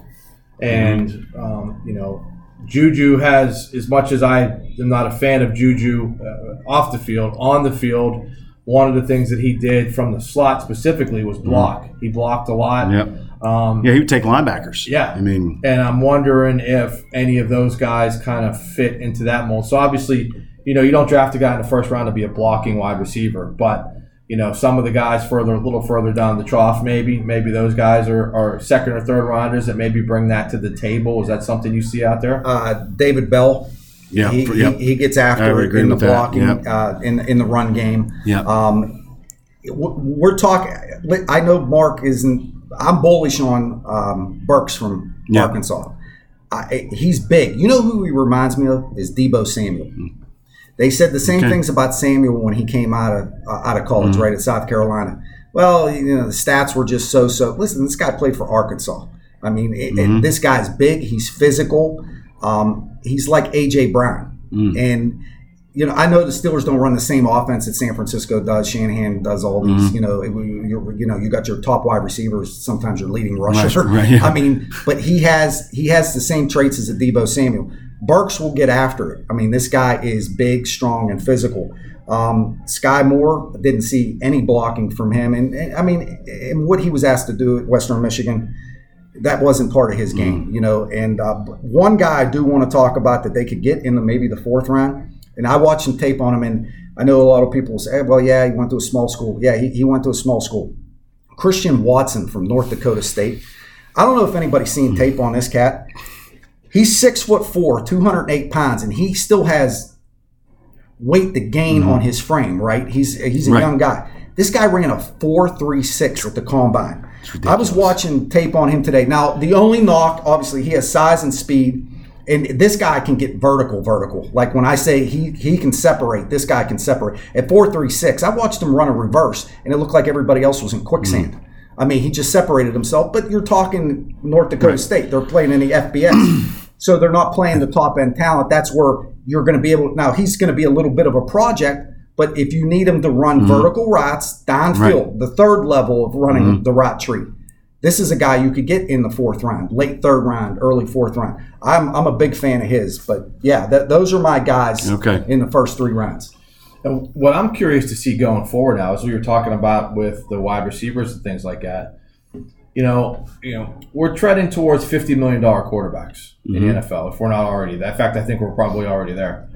[SPEAKER 3] and um, you know Juju has as much as I am not a fan of Juju uh, off the field, on the field. One of the things that he did from the slot specifically was block. He blocked a lot.
[SPEAKER 1] Yep.
[SPEAKER 3] Um,
[SPEAKER 1] Yeah, he would take linebackers.
[SPEAKER 3] Yeah.
[SPEAKER 1] I mean,
[SPEAKER 3] and I'm wondering if any of those guys kind of fit into that mold. So obviously, you know, you don't draft a guy in the first round to be a blocking wide receiver, but you know, some of the guys further, a little further down the trough, maybe, maybe those guys are, are second or third rounders that maybe bring that to the table. Is that something you see out there?
[SPEAKER 2] uh, David Bell,
[SPEAKER 1] yeah.
[SPEAKER 2] he,
[SPEAKER 1] yep.
[SPEAKER 2] he, he gets after it in the blocking,
[SPEAKER 1] yep.
[SPEAKER 2] uh, in in the run game.
[SPEAKER 1] Yeah.
[SPEAKER 2] Um, we're talking. I know Mark isn't. I'm bullish on um, Burks from
[SPEAKER 1] Yeah.
[SPEAKER 2] Arkansas. I, he's big. You know who he reminds me of is Deebo Samuel. They said the same
[SPEAKER 1] Okay.
[SPEAKER 2] things about Samuel when he came out of uh, out of college, right at South Carolina. Well, you know the stats were just so so. Listen, this guy played for Arkansas. I mean, it, it- this guy's big. He's physical. Um, he's like AJ Brown, and you know I know the Steelers don't run the same offense that San Francisco does. Shanahan does all these. You know, you're, you know you got your top wide receivers. Sometimes your leading rusher.
[SPEAKER 1] right, yeah.
[SPEAKER 2] I mean, but he has he has the same traits as a Deebo Samuel. Burks will get after it. I mean, this guy is big, strong, and physical. Um, Skyy Moore didn't see any blocking from him, and, and, I mean, and what he was asked to do at Western Michigan, that wasn't part of his mm. game, you know. And uh, one guy I do want to talk about that they could get in the maybe the fourth round, and I watched some tape on him, and I know a lot of people say, well, yeah, he went to a small school. Yeah, he, he went to a small school. Christian Watson from North Dakota State. I don't know if anybody's seen mm. tape on this cat. He's six foot four, 208 pounds, and he still has weight to gain mm-hmm. on his frame, right? He's he's a
[SPEAKER 1] Right.
[SPEAKER 2] young guy. This guy ran a 4.36 at the combine. I was watching tape on him today. Now, the only knock, obviously, he has size and speed, and this guy can get vertical, vertical. Like when I say he he can separate, this guy can separate. At 4.36, I watched him run a reverse, and it looked like everybody else was in quicksand. Hmm. I mean, he just separated himself. But you're talking North Dakota State; they're playing in the FBS. So they're not playing the top end talent. That's where you're going to be able. Now he's going to be a little bit of a project, but if you need him to run mm-hmm. vertical routes downfield, the third level of running mm-hmm. the route tree, this is a guy you could get in the fourth round, late third round, early fourth round. I'm, I'm a big fan of his, but yeah, that, those are my guys
[SPEAKER 1] Okay.
[SPEAKER 2] in the first three rounds.
[SPEAKER 3] And what I'm curious to see going forward now is we were talking about with the wide receivers and things like that. You know, you know, we're treading towards fifty million dollar quarterbacks in mm-hmm. the NFL. If we're not already, there. in fact, I think we're probably already there.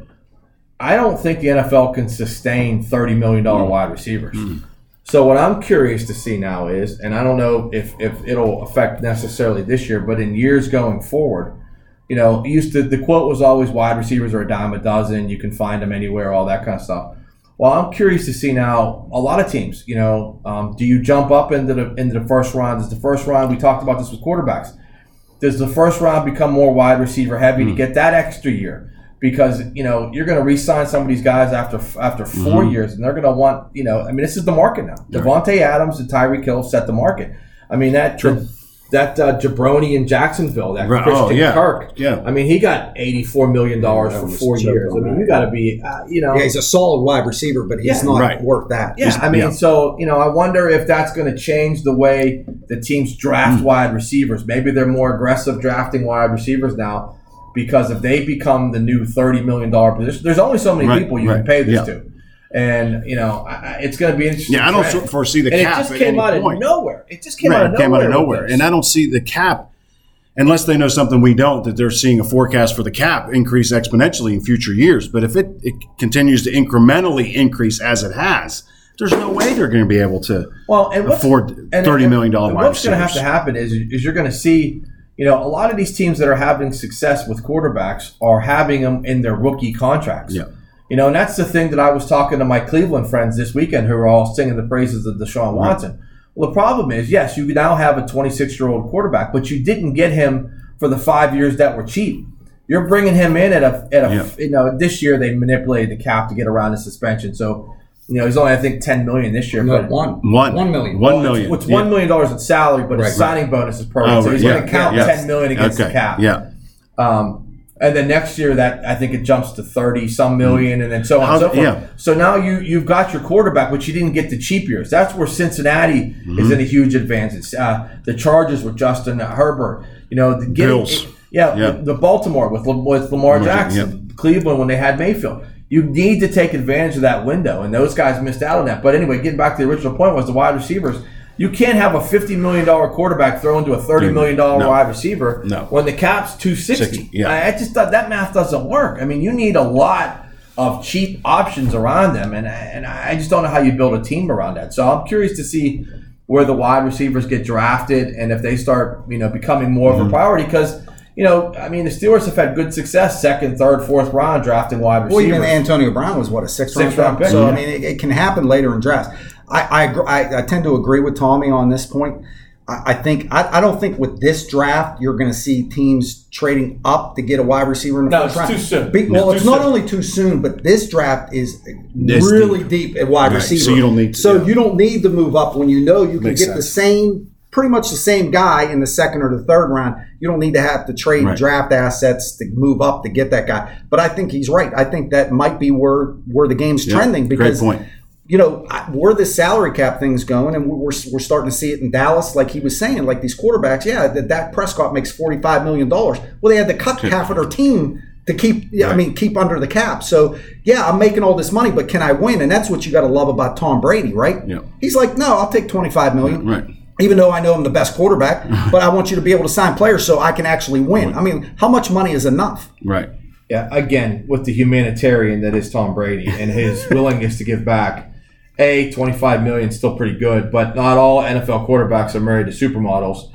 [SPEAKER 3] I don't think the NFL can sustain thirty million dollar mm. wide receivers. Mm. So what I'm curious to see now is, and I don't know if if it'll affect necessarily this year, but in years going forward, you know, used to the quote was always wide receivers are a dime a dozen. You can find them anywhere, all that kind of stuff. Well, I'm curious to see now. A lot of teams, you know, um, do you jump up into the into the first round? Is the first round? We talked about this with quarterbacks. Does the first round become more wide receiver heavy to mm. get that extra year? Because you know you're going to re-sign some of these guys after after 4 years, and they're going to want you know. I mean, this is the market now. Davante Adams and Tyreek Hill set the market. I mean that that uh, Jabroni in Jacksonville, that
[SPEAKER 1] Right.
[SPEAKER 3] Christian
[SPEAKER 1] Oh, yeah.
[SPEAKER 3] Kirk.
[SPEAKER 1] Yeah.
[SPEAKER 3] I mean, he got eighty-four million dollars
[SPEAKER 2] Yeah,
[SPEAKER 3] for four years. I
[SPEAKER 2] on
[SPEAKER 3] mean,
[SPEAKER 2] that.
[SPEAKER 3] you got to be, uh, you know,
[SPEAKER 2] Yeah, he's a solid wide receiver, but he's
[SPEAKER 3] Yeah.
[SPEAKER 2] not
[SPEAKER 1] Right.
[SPEAKER 2] worth that.
[SPEAKER 3] yeah, I mean,
[SPEAKER 1] yeah.
[SPEAKER 3] so you know, I wonder if that's going to change the way the teams draft wide receivers. Maybe they're more aggressive drafting wide receivers now because if they become the new thirty million dollar position, there's only so many
[SPEAKER 1] Right,
[SPEAKER 3] people you
[SPEAKER 1] right,
[SPEAKER 3] can pay this
[SPEAKER 1] yeah.
[SPEAKER 3] to, and you know, I, it's going to be interesting.
[SPEAKER 1] Yeah, I don't
[SPEAKER 3] trend.
[SPEAKER 1] foresee the
[SPEAKER 3] and
[SPEAKER 1] cap
[SPEAKER 3] it just came out
[SPEAKER 1] point.
[SPEAKER 3] of nowhere. It just came
[SPEAKER 1] Right,
[SPEAKER 3] out of
[SPEAKER 1] it
[SPEAKER 3] nowhere.
[SPEAKER 1] came out of nowhere. And I don't see the cap, unless they know something we don't, that they're seeing a forecast for the cap increase exponentially in future years. But if it, it continues to incrementally increase as it has, there's no way they're going to be able to
[SPEAKER 3] well, and
[SPEAKER 1] afford $30 million
[SPEAKER 3] and What's going to have to happen is, is you're going to see, you know, a lot of these teams that are having success with quarterbacks are having them in their rookie contracts.
[SPEAKER 1] Yeah.
[SPEAKER 3] You know, and that's the thing that I was talking to my Cleveland friends this weekend who are all singing the praises of Deshaun Watson. Well, the problem is, yes, you now have a 26 year old quarterback, but you didn't get him for the five years that were cheap. You're bringing him in at a, at a
[SPEAKER 1] Yeah.
[SPEAKER 3] you know, this year they manipulated the cap to get around the suspension. So, you know, he's only, I think, 10 million this year.
[SPEAKER 2] No,
[SPEAKER 3] but
[SPEAKER 2] one.
[SPEAKER 1] One.
[SPEAKER 2] One million.
[SPEAKER 1] One million.
[SPEAKER 3] It's
[SPEAKER 1] Yeah.
[SPEAKER 3] one million dollars in salary, but
[SPEAKER 2] Right,
[SPEAKER 3] his signing bonus is perfect.
[SPEAKER 1] Oh,
[SPEAKER 3] so he's
[SPEAKER 1] right,
[SPEAKER 3] going to count
[SPEAKER 1] yeah,
[SPEAKER 3] ten million against
[SPEAKER 1] okay.
[SPEAKER 3] the cap.
[SPEAKER 1] Yeah.
[SPEAKER 3] Um, and then next year, that I think it jumps to thirty some million, and then so on and so forth.
[SPEAKER 1] yeah.
[SPEAKER 3] So now you you've got your quarterback, which you didn't get the cheap years. That's where Cincinnati
[SPEAKER 1] Mm-hmm.
[SPEAKER 3] is in a huge advantage. Uh, the Chargers with Justin Herbert, you know, the getting,
[SPEAKER 1] Bills.
[SPEAKER 3] yeah,
[SPEAKER 1] Yeah.
[SPEAKER 3] The, the Baltimore with with Lamar
[SPEAKER 1] Lamar
[SPEAKER 3] Jackson,
[SPEAKER 1] Jackson,
[SPEAKER 3] Cleveland when they had Mayfield. You need to take advantage of that window, and those guys missed out on that. But anyway, getting back to the original point was the wide receivers. You can't have a fifty million dollar quarterback throw into a thirty million dollar
[SPEAKER 1] No.
[SPEAKER 3] wide receiver
[SPEAKER 1] No.
[SPEAKER 3] when the cap's two sixty.
[SPEAKER 1] Sixty, yeah.
[SPEAKER 3] I, I just thought that math doesn't work. I mean, you need a lot of cheap options around them, and and I just don't know how you build a team around that. So I'm curious to see where the wide receivers get drafted and if they start, you know, becoming more
[SPEAKER 1] Mm-hmm.
[SPEAKER 3] of a priority because. You know, I mean, the Steelers have had good success second, third, fourth round drafting wide receivers.
[SPEAKER 2] Well, even. Antonio Brown was what a sixth,
[SPEAKER 3] Sixth
[SPEAKER 2] round
[SPEAKER 3] round
[SPEAKER 2] pick.
[SPEAKER 3] pick,
[SPEAKER 2] So I mean, it, it can happen later in drafts. I I, I I tend to agree with Tommy on this point. I, I think I, I don't think with this draft you're going to see teams trading up to get a wide receiver in the
[SPEAKER 3] No,
[SPEAKER 2] first
[SPEAKER 3] it's
[SPEAKER 2] round.
[SPEAKER 3] too soon.
[SPEAKER 2] Be- well,
[SPEAKER 3] It's
[SPEAKER 2] it's not
[SPEAKER 3] soon.
[SPEAKER 2] only too soon, but this draft is
[SPEAKER 1] This
[SPEAKER 2] really deep. at wide
[SPEAKER 1] Right,
[SPEAKER 2] receiver.
[SPEAKER 1] so you don't need to-
[SPEAKER 2] So
[SPEAKER 1] yeah.
[SPEAKER 2] you don't need to move up when you know you can
[SPEAKER 1] Makes
[SPEAKER 2] get the same. Pretty much the same guy in the second or the third round. You don't need to have to trade
[SPEAKER 1] Right.
[SPEAKER 2] draft assets to move up to get that guy. But I think he's right. I think that might be where where the game's
[SPEAKER 1] Yeah,
[SPEAKER 2] trending because you know where the salary cap thing's going, and we're we're starting to see it in Dallas, like he was saying, like these quarterbacks. Yeah, that Dak Prescott makes forty five million dollars. Well, they had to cut half of their team to keep. Yeah, I mean, keep under the cap. So yeah, I'm making all this money, but can I win? And that's what you got to love about Tom Brady, right?
[SPEAKER 1] Yeah.
[SPEAKER 2] He's like, no, I'll take twenty five million
[SPEAKER 1] Right.
[SPEAKER 2] Even though I know I'm the best quarterback, but I want you to be able to sign players so I can actually win. I mean, how much money is enough?
[SPEAKER 1] Right.
[SPEAKER 3] Yeah, again, with the humanitarian that is Tom Brady and his willingness to give back. A, 25 million is still pretty good, but not all NFL quarterbacks are married to supermodels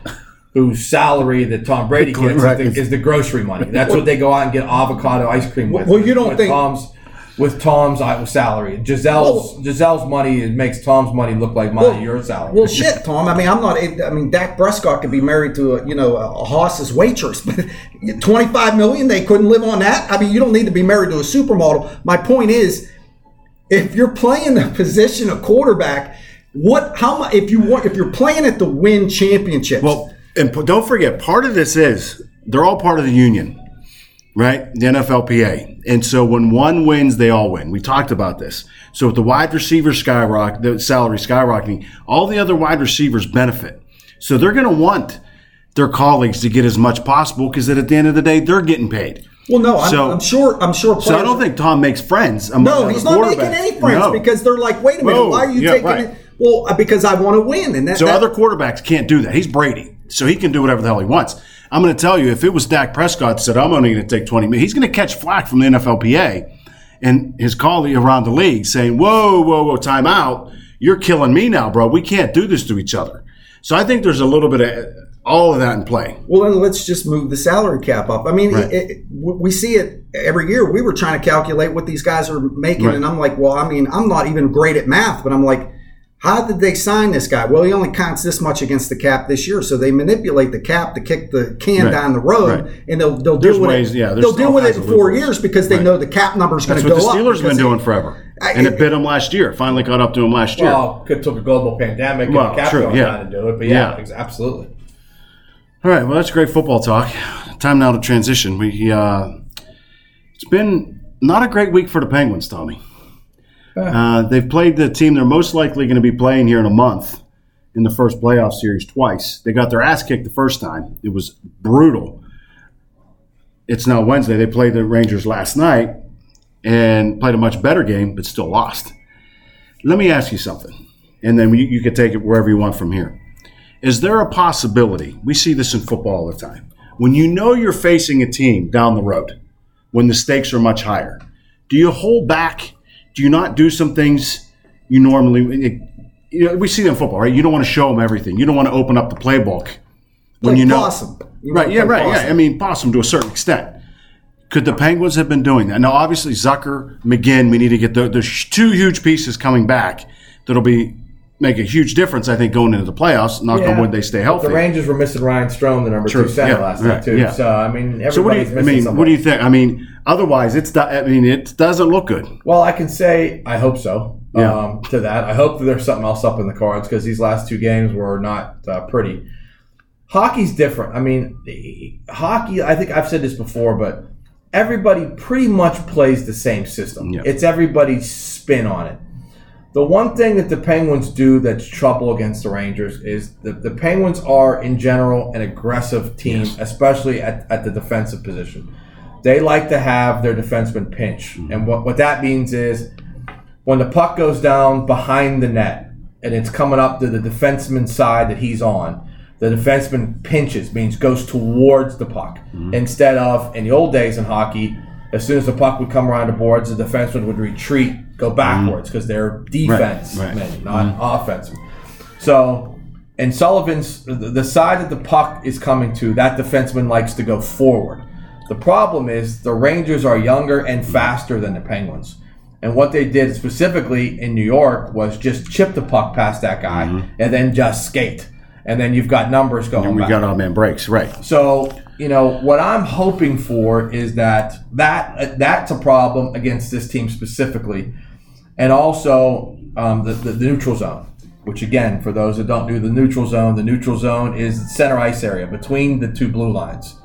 [SPEAKER 3] whose salary that Tom Brady gets
[SPEAKER 1] Right.
[SPEAKER 3] is, the, is the grocery money. That's what they go out and get avocado ice cream with.
[SPEAKER 2] Well, you don't
[SPEAKER 3] with
[SPEAKER 2] think-
[SPEAKER 3] Tom's with Tom's salary. Gisele's Gisele's money it makes Tom's money look like mine
[SPEAKER 2] Well-
[SPEAKER 3] your salary.
[SPEAKER 2] Well, shit, Tom. I mean, I'm not. I mean, Dak Prescott could be married to a you know a Haas's waitress, but 25 million they couldn't live on that. I mean, you don't need to be married to a supermodel. My point is, if you're playing the position of quarterback, what? How much? If you want, if you're playing it to win championships,
[SPEAKER 1] Well, and don't forget, part of this is they're all part of the union, right? The NFLPA. And so when one wins, they all win. We talked about this. So with the wide receiver skyrocket, the salary skyrocketing, all the other wide receivers benefit. So they're going to want their colleagues to get as much possible because at the end of the day, they're getting paid.
[SPEAKER 2] well, no, I'm,
[SPEAKER 1] so-
[SPEAKER 2] I'm sure. I'm sure.
[SPEAKER 1] So I don't think Tom makes friends.
[SPEAKER 2] No, he's not making any friends
[SPEAKER 1] No.
[SPEAKER 2] because they're like, wait a minute,
[SPEAKER 1] Whoa,
[SPEAKER 2] why are you
[SPEAKER 1] yeah,
[SPEAKER 2] taking
[SPEAKER 1] right.
[SPEAKER 2] it? Well, because I want to win, and that,
[SPEAKER 1] So
[SPEAKER 2] that-
[SPEAKER 1] other quarterbacks can't do that. He's Brady, so he can do whatever the hell he wants. I'm going to tell you, if it was Dak Prescott that said, "I'm only going to take 20 minutes," he's going to catch flack from the NFLPA and his colleague around the league saying, "Whoa, whoa, whoa, time out! You're killing me now, bro. We can't do this to each other." So I think there's a little bit of all of that in play.
[SPEAKER 2] Well, then let's just move the salary cap up. I mean,
[SPEAKER 1] Right.
[SPEAKER 2] it, it, we see it every year. We were trying to calculate what these guys are making,
[SPEAKER 1] Right.
[SPEAKER 2] and I'm like, well, I mean, I'm not even great at math, but I'm like, how did they sign this guy? Well, he only counts this much against the cap this year, so they manipulate the cap to kick the can
[SPEAKER 1] Right.
[SPEAKER 2] down the road,
[SPEAKER 1] Right.
[SPEAKER 2] and they'll they'll
[SPEAKER 1] There's
[SPEAKER 2] deal with
[SPEAKER 1] ways-
[SPEAKER 2] it.
[SPEAKER 1] yeah,
[SPEAKER 2] they'll deal with it in four years because they
[SPEAKER 1] Right.
[SPEAKER 2] know the cap number's going
[SPEAKER 1] That's
[SPEAKER 2] to
[SPEAKER 1] what
[SPEAKER 2] go
[SPEAKER 1] the
[SPEAKER 2] up.
[SPEAKER 1] Steelers have been doing
[SPEAKER 2] they-
[SPEAKER 1] forever,
[SPEAKER 2] I-
[SPEAKER 1] and it bit them last year. Finally caught up to them last year.
[SPEAKER 3] Well, could took a global pandemic and
[SPEAKER 1] Well,
[SPEAKER 3] the cap
[SPEAKER 1] true,
[SPEAKER 3] going
[SPEAKER 1] yeah.
[SPEAKER 3] down to do it, but yeah,
[SPEAKER 1] Yeah.
[SPEAKER 3] absolutely.
[SPEAKER 1] All right, well, that's great football talk. Time now to transition. We uh, it's been not a great week for the Penguins, Tommy. Uh, they've played the team they're most likely going to be playing here in a month in the first playoff series twice. They got their ass kicked the first time. It was brutal. It's now Wednesday. They played the Rangers last night and played a much better game, but still lost. Let me ask you something, and then you, you can take it wherever you want from here. Is there a possibility? We see this in football all the time. When you know you're facing a team down the road, when the stakes are much higher, do you hold back? Do you not do some things you normally? You know, we see them in football, right? You don't want to show them everything. You don't want to open up the playbook when
[SPEAKER 2] Like
[SPEAKER 1] you know.
[SPEAKER 2] possum. You
[SPEAKER 1] Right? Yeah. Right.
[SPEAKER 2] possum.
[SPEAKER 1] Yeah. I mean, possum to a certain extent. Could the Penguins have been doing that? Now, obviously, Zucker, McGinn, we need to get the, there's two huge pieces coming back that'll be make a huge difference. I think going into the playoffs. Knock on wood, they stay healthy.
[SPEAKER 3] The Rangers were missing Ryan Strome, the number
[SPEAKER 1] True,
[SPEAKER 3] two center
[SPEAKER 1] yeah,
[SPEAKER 3] last
[SPEAKER 1] right,
[SPEAKER 3] night too.
[SPEAKER 1] yeah.
[SPEAKER 3] So I mean, everybody's
[SPEAKER 1] so what do you? I
[SPEAKER 3] missing
[SPEAKER 1] mean,
[SPEAKER 3] somebody.
[SPEAKER 1] what do you think? I mean, otherwise, it's. I mean, it doesn't look good.
[SPEAKER 3] Well, I can say I hope so.
[SPEAKER 1] Yeah.
[SPEAKER 3] Um, to that, I hope that there's something else up in the cards because these last two games were not uh, pretty. Hockey's different. I mean, the- hockey. I think I've said this before, but everybody pretty much plays the same system.
[SPEAKER 1] Yeah.
[SPEAKER 3] It's everybody's spin on it. The one thing that the Penguins do that's trouble against the Rangers is the, the Penguins are, in general, an aggressive team, especially at, at the defensive position. They like to have their defenseman pinch. Mm-hmm. And what, what that means is when the puck goes down behind the net and it's coming up to the defenseman's side that he's on, the defenseman pinches, means goes towards the puck. Mm-hmm. Instead of, in the old days in hockey, as soon as the puck would come around the boards, the defenseman would retreat, go mm-hmm. backwards because they're defense
[SPEAKER 1] right.
[SPEAKER 3] men, not mm-hmm. offensive. So, and Sullivan's, the side that the puck is coming to, that defenseman likes to go forward. The problem is the Rangers are younger and mm-hmm. faster than the Penguins. And what they did specifically in New York was just chip the puck past that guy and then just skate. And then you've got numbers going
[SPEAKER 1] And we got our man breaks, right?
[SPEAKER 3] So you know what I'm hoping for is that that that's a problem against this team specifically, and also um, the, the the neutral zone. Which again, for those that don't do the neutral zone, the neutral zone is the center ice area between the two blue lines,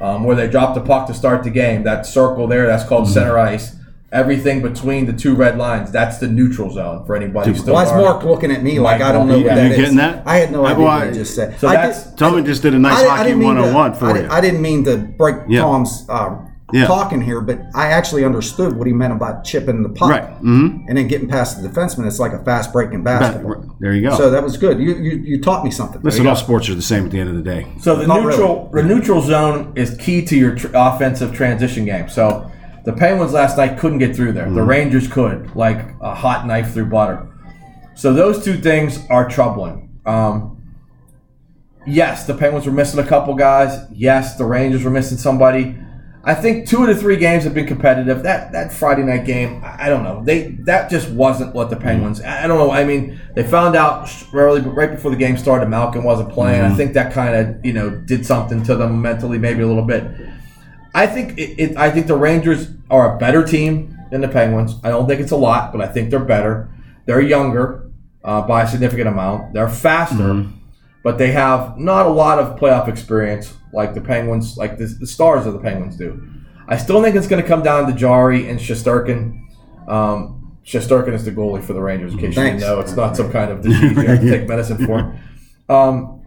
[SPEAKER 3] um, where they drop the puck to start the game. That circle there, that's called center ice. Everything between the two red lines, that's the neutral zone for anybody who's still
[SPEAKER 2] Why is. Mark looking at me like I don't know
[SPEAKER 1] You-
[SPEAKER 2] what
[SPEAKER 1] you
[SPEAKER 2] that is?
[SPEAKER 1] getting that?
[SPEAKER 2] I had no idea
[SPEAKER 1] well,
[SPEAKER 2] what I just said.
[SPEAKER 3] So
[SPEAKER 2] I
[SPEAKER 3] that's-
[SPEAKER 2] did-
[SPEAKER 1] Tommy just did a nice
[SPEAKER 2] I, I
[SPEAKER 1] hockey
[SPEAKER 2] didn't mean to-
[SPEAKER 1] 101 for
[SPEAKER 2] I,
[SPEAKER 1] you.
[SPEAKER 2] I didn't mean to break
[SPEAKER 1] Yeah.
[SPEAKER 2] Tom's uh,
[SPEAKER 1] Yeah.
[SPEAKER 2] talking here, but I actually understood what he meant about chipping the puck
[SPEAKER 1] Right. Mm-hmm.
[SPEAKER 2] and then getting past the defenseman. It's like a fast breaking basketball.
[SPEAKER 1] There you go.
[SPEAKER 2] So that was good. You you, you taught me something.
[SPEAKER 1] Listen, all sports are the same at the end of the day.
[SPEAKER 3] So the
[SPEAKER 2] Not
[SPEAKER 3] neutral the neutral zone is key to your tr- offensive transition game. So the Penguins last night couldn't get through there. The mm-hmm. Rangers could, like a hot knife through butter. So those two things are troubling. Um, yes, the Penguins were missing a couple guys. Yes, the Rangers were missing somebody. I think two of the three games have been competitive. That that Friday night game, I don't know. They that just wasn't what the Penguins. Mm-hmm. I I don't know. I mean, they found out early, right before the game started, Malkin wasn't playing. I mm-hmm. think that kind of you know did something to them mentally, maybe a little bit. I think it, it. I think the Rangers are a better team than the Penguins. I don't think it's a lot, but I think they're better. They're younger uh, by a significant amount. They're faster, but they have not a lot of playoff experience like the Penguins, like the, the stars of the Penguins do. I still think it's going to come down to Jarry and Shesterkin. Um, Shesterkin is the goalie for the Rangers, in case you
[SPEAKER 2] Thanks.
[SPEAKER 3] didn't know. It's not some kind of disease you have to take medicine for. Um,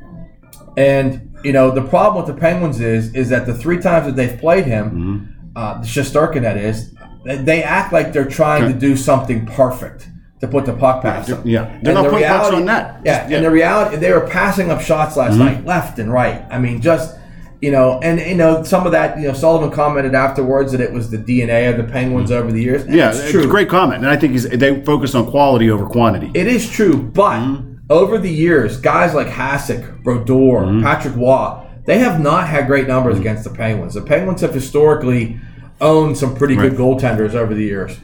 [SPEAKER 3] and you know the problem with the Penguins is is that the three times that they've played him, uh, Shesterkin that is, they- act like they're trying to do something perfect to put the puck past them.
[SPEAKER 1] Yeah. They're
[SPEAKER 3] And
[SPEAKER 1] not
[SPEAKER 3] the
[SPEAKER 1] putting pucks
[SPEAKER 3] reality-
[SPEAKER 1] on net.
[SPEAKER 3] Yeah,
[SPEAKER 1] yeah.
[SPEAKER 3] and the reality they were passing up shots last
[SPEAKER 1] Mm-hmm.
[SPEAKER 3] night, left and right. I mean, just you know, and you know some of that. You know, Sullivan commented afterwards that it was the DNA of the Penguins over the years. And
[SPEAKER 1] Yeah,
[SPEAKER 3] it's
[SPEAKER 1] it's
[SPEAKER 3] true.
[SPEAKER 1] a great comment, and I think he's, they focus on quality over quantity.
[SPEAKER 3] It is true, but
[SPEAKER 1] Mm-hmm.
[SPEAKER 3] Over the years, guys like Hasek, Brodeur,
[SPEAKER 1] Mm-hmm.
[SPEAKER 3] Patrick Roy, they have not had great numbers against the Penguins. The Penguins have historically owned some pretty
[SPEAKER 1] Right.
[SPEAKER 3] good goaltenders over the years.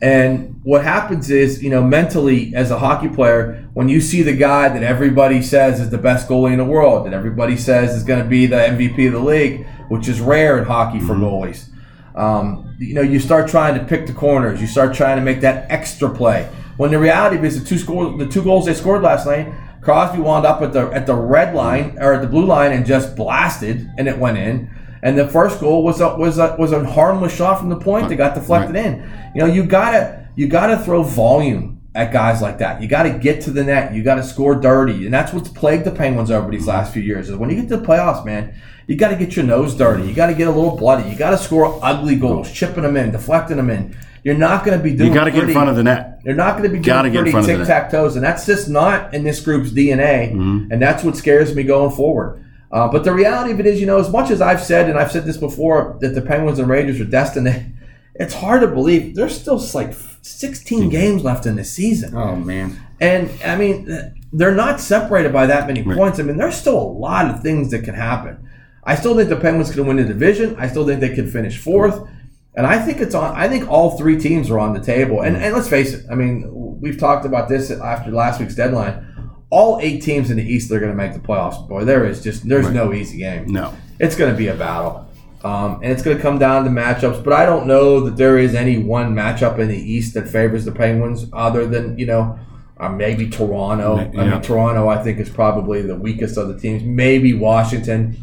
[SPEAKER 3] And what happens is, you know, mentally as a hockey player, when you see the guy that everybody says is the best goalie in the world, that everybody says is going to be the MVP of the league, which is rare in hockey for goalies, um, you know, you start trying to pick the corners. You start trying to make that extra play. When the reality is, the two score, the two goals they scored last night, Crosby wound up at the at the red line or at the blue line and just blasted, and it went in. And the first goal was a, was a, was a harmless shot from the point that got deflected in. You know, you gotta you gotta throw volume at guys like that. You got to get to the net. You got to score dirty, and that's what's plagued the Penguins over these last few years. Is when you get to the playoffs, man, you got to get your nose dirty. You got to get a little bloody. You got to score ugly goals, chipping them in, deflecting them in. You're not going to be doing.
[SPEAKER 1] You got to get in front of the net.
[SPEAKER 3] You're not going to be
[SPEAKER 1] Gotta
[SPEAKER 3] doing pretty
[SPEAKER 1] front of the
[SPEAKER 3] tic tac toes, and that's just not in this group's DNA,
[SPEAKER 1] Mm-hmm.
[SPEAKER 3] and that's what scares me going forward. Uh, but the reality of it is, you know, as much as I've said, and I've said this before, that the Penguins and Rangers are destined, it's hard to believe there's still like 16 games left in the season.
[SPEAKER 2] Oh man.
[SPEAKER 3] And I mean, uh, they're not separated by that many points. I mean, there's still a lot of things that can happen. I still think the Penguins can win the division. I still think they could finish fourth. And I think it's on. I think all three teams are on the table. And and let's face it. I mean, we've talked about this after last week's deadline. All eight teams in the East are going to make the playoffs. Boy, there is just there's no easy game.
[SPEAKER 1] No.
[SPEAKER 3] It's going to be a battle. Um, and it's going to come down to matchups, but I don't know that there is any one matchup in the East that favors the Penguins, other than you know uh, maybe Toronto. I mean, Toronto I think is probably the weakest of the teams. Maybe Washington,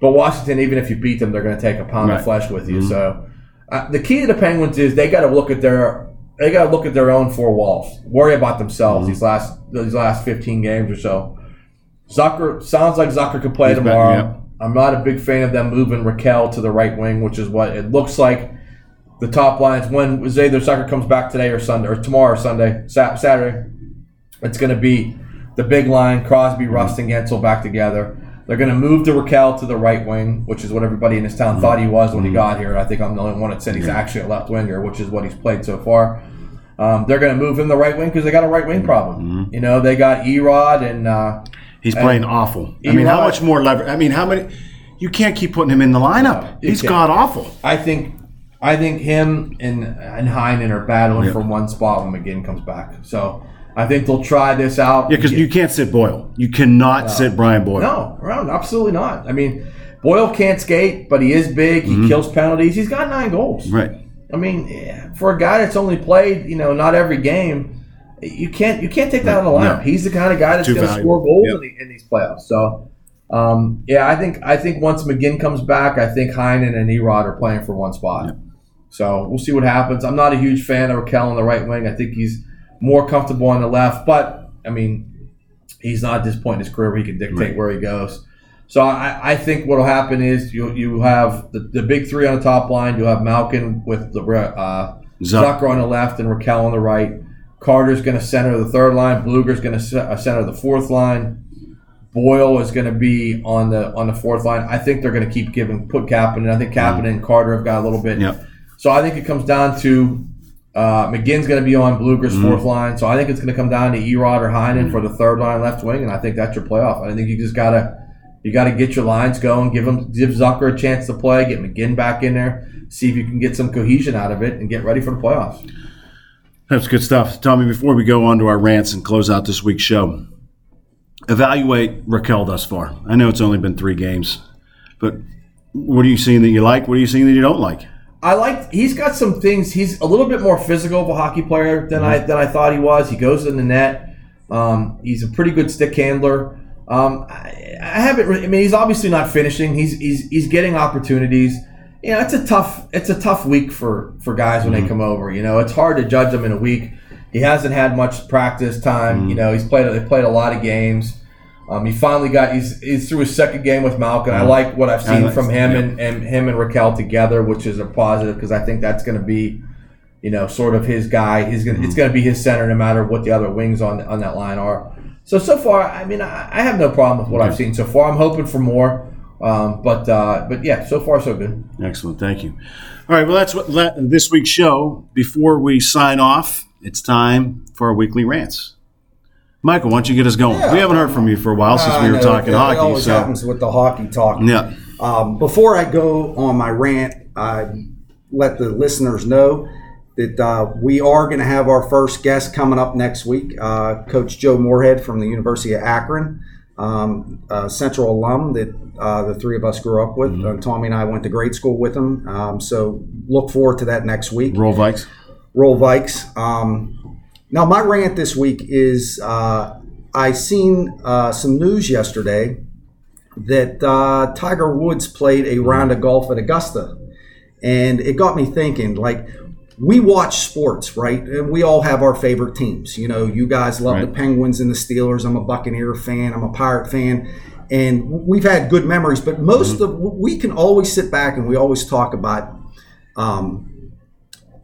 [SPEAKER 3] but Washington, even if you beat them, they're going to take a pound
[SPEAKER 1] Right.
[SPEAKER 3] of flesh with you. So uh, the key to the Penguins is they got to look at their they got to look at their own four walls, worry about themselves these last these last fifteen games or so. Zucker sounds like Zucker could play
[SPEAKER 1] He's
[SPEAKER 3] tomorrow.
[SPEAKER 1] yeah.
[SPEAKER 3] I'm not a big fan of them moving Rakell to the right wing, which is what it looks like. The top lines when either Zucker comes back today or Sunday or tomorrow or Sunday, Saturday. It's going to be the big line: Crosby, Rust, and Guentzel back together. They're going to move the Rakell to the right wing, which is what everybody in this town thought he was when he got here. I think I'm the only one that said he's actually a left winger, which is what he's played so far. Um, they're going to move him the right wing because they got a right wing problem. You know, they got Erod and uh,
[SPEAKER 1] He's playing awful. I mean, how much more lever? I mean, how many? You can't keep putting him in the lineup. He's
[SPEAKER 3] can't.
[SPEAKER 1] god awful.
[SPEAKER 3] I think I think him and and Heinen are battling for one spot when McGinn comes back. So I think they'll try this out.
[SPEAKER 1] Yeah, because you can't sit Boyle. You cannot sit Brian Boyle.
[SPEAKER 3] no, no, absolutely not. I mean, Boyle can't skate, but he is big. He
[SPEAKER 1] Mm-hmm.
[SPEAKER 3] kills penalties. He's got nine goals.
[SPEAKER 1] Right.
[SPEAKER 3] I mean, for a guy that's only played, you know, not every game, you can't you can't take that out of the lineup.
[SPEAKER 1] No.
[SPEAKER 3] He's the kind of guy that's going to score goals
[SPEAKER 1] Yep.
[SPEAKER 3] in, the, in these playoffs. So, um, yeah, I think I think once McGinn comes back, I think Heinen and Erod are playing for one spot. So we'll see what happens. I'm not a huge fan of Rakell on the right wing. I think he's more comfortable on the left, but I mean, he's not at this point in his career where he can dictate
[SPEAKER 1] Right.
[SPEAKER 3] where he goes. So I, I think what will happen is you you have the, the big three on the top line. You'll have Malkin with the uh, Zucker on the left and Rakell on the right. Carter's going to center the third line. Blueger's going to uh, center the fourth line. Boyle is going to be on the on the fourth line. I think they're going to keep giving put Kapanen. I think Kapanen and Carter have got a little bit.
[SPEAKER 1] Yep.
[SPEAKER 3] So I think it comes down to uh, McGinn's going to be on Blueger's
[SPEAKER 1] Mm-hmm.
[SPEAKER 3] fourth line. So I think it's going to come down to Erod or Heinen for the third line left wing, and I think that's your playoff. I think you just gotta you got to get your lines going, give them give Zucker a chance to play, get McGinn back in there, see if you can get some cohesion out of it, and get ready for the playoffs.
[SPEAKER 1] That's good stuff. Tommy, before we go on to our rants and close out this week's show, evaluate Rakell thus far. I know it's only been three games, but what are you seeing that you like? What are you seeing that you don't like?
[SPEAKER 3] I like he's got some things. He's a little bit more physical of a hockey player than I than I thought he was. He goes in the net. Um, he's a pretty good stick handler. Um, I, I haven't. Really, I mean, he's obviously not finishing. He's he's he's getting opportunities. You know, it's a tough it's a tough week for for guys when they mm-hmm. come over. You know, it's hard to judge them in a week. He hasn't had much practice time. Mm-hmm. You know, he's played they played a lot of games. Um, he finally got he's, he's through his second game with Malkin. I mm-hmm. like what I've seen
[SPEAKER 1] like-
[SPEAKER 3] from him
[SPEAKER 1] yeah.
[SPEAKER 3] and, and him and Rakell together, which is a positive because I think that's going to be, you know, sort of his guy. He's gonna it's going to be his center no matter what the other wings on on that line are. So so far, I mean, I, I have no problem with what I've seen so far. I'm hoping for more, um, but uh, but yeah, so far so good.
[SPEAKER 1] Excellent. Thank you. All right. Well, that's what let, this week's show. Before we sign off, it's time for our weekly rants. Michael, why don't you get us going? we haven't heard from you for a while since
[SPEAKER 2] I
[SPEAKER 1] we were
[SPEAKER 2] know,
[SPEAKER 1] talking
[SPEAKER 2] it,
[SPEAKER 1] hockey.
[SPEAKER 2] It always
[SPEAKER 1] so
[SPEAKER 2] happens with the hockey talk.
[SPEAKER 1] yeah,
[SPEAKER 2] Um, before I go on my rant, I let the listeners know that uh, we are going to have our first guest coming up next week. Uh, Coach Joe Moorhead from the University of Akron, um, Central alum that uh, the three of us grew up with. Mm-hmm. Uh, Tommy and I went to grade school with him. Um, so look forward to that next week.
[SPEAKER 1] Roll Vikes.
[SPEAKER 2] Roll Vikes. Um, now my rant this week is uh, I seen some news yesterday that Tiger Woods played a round of golf at Augusta. And it got me thinking, like, we watch sports, right? And we all have our favorite teams. You know, you guys love right. the Penguins and the Steelers. I'm a Buccaneer fan. I'm a Pirate fan. And we've had good memories, but most mm-hmm. of we can always sit back and we always talk about um,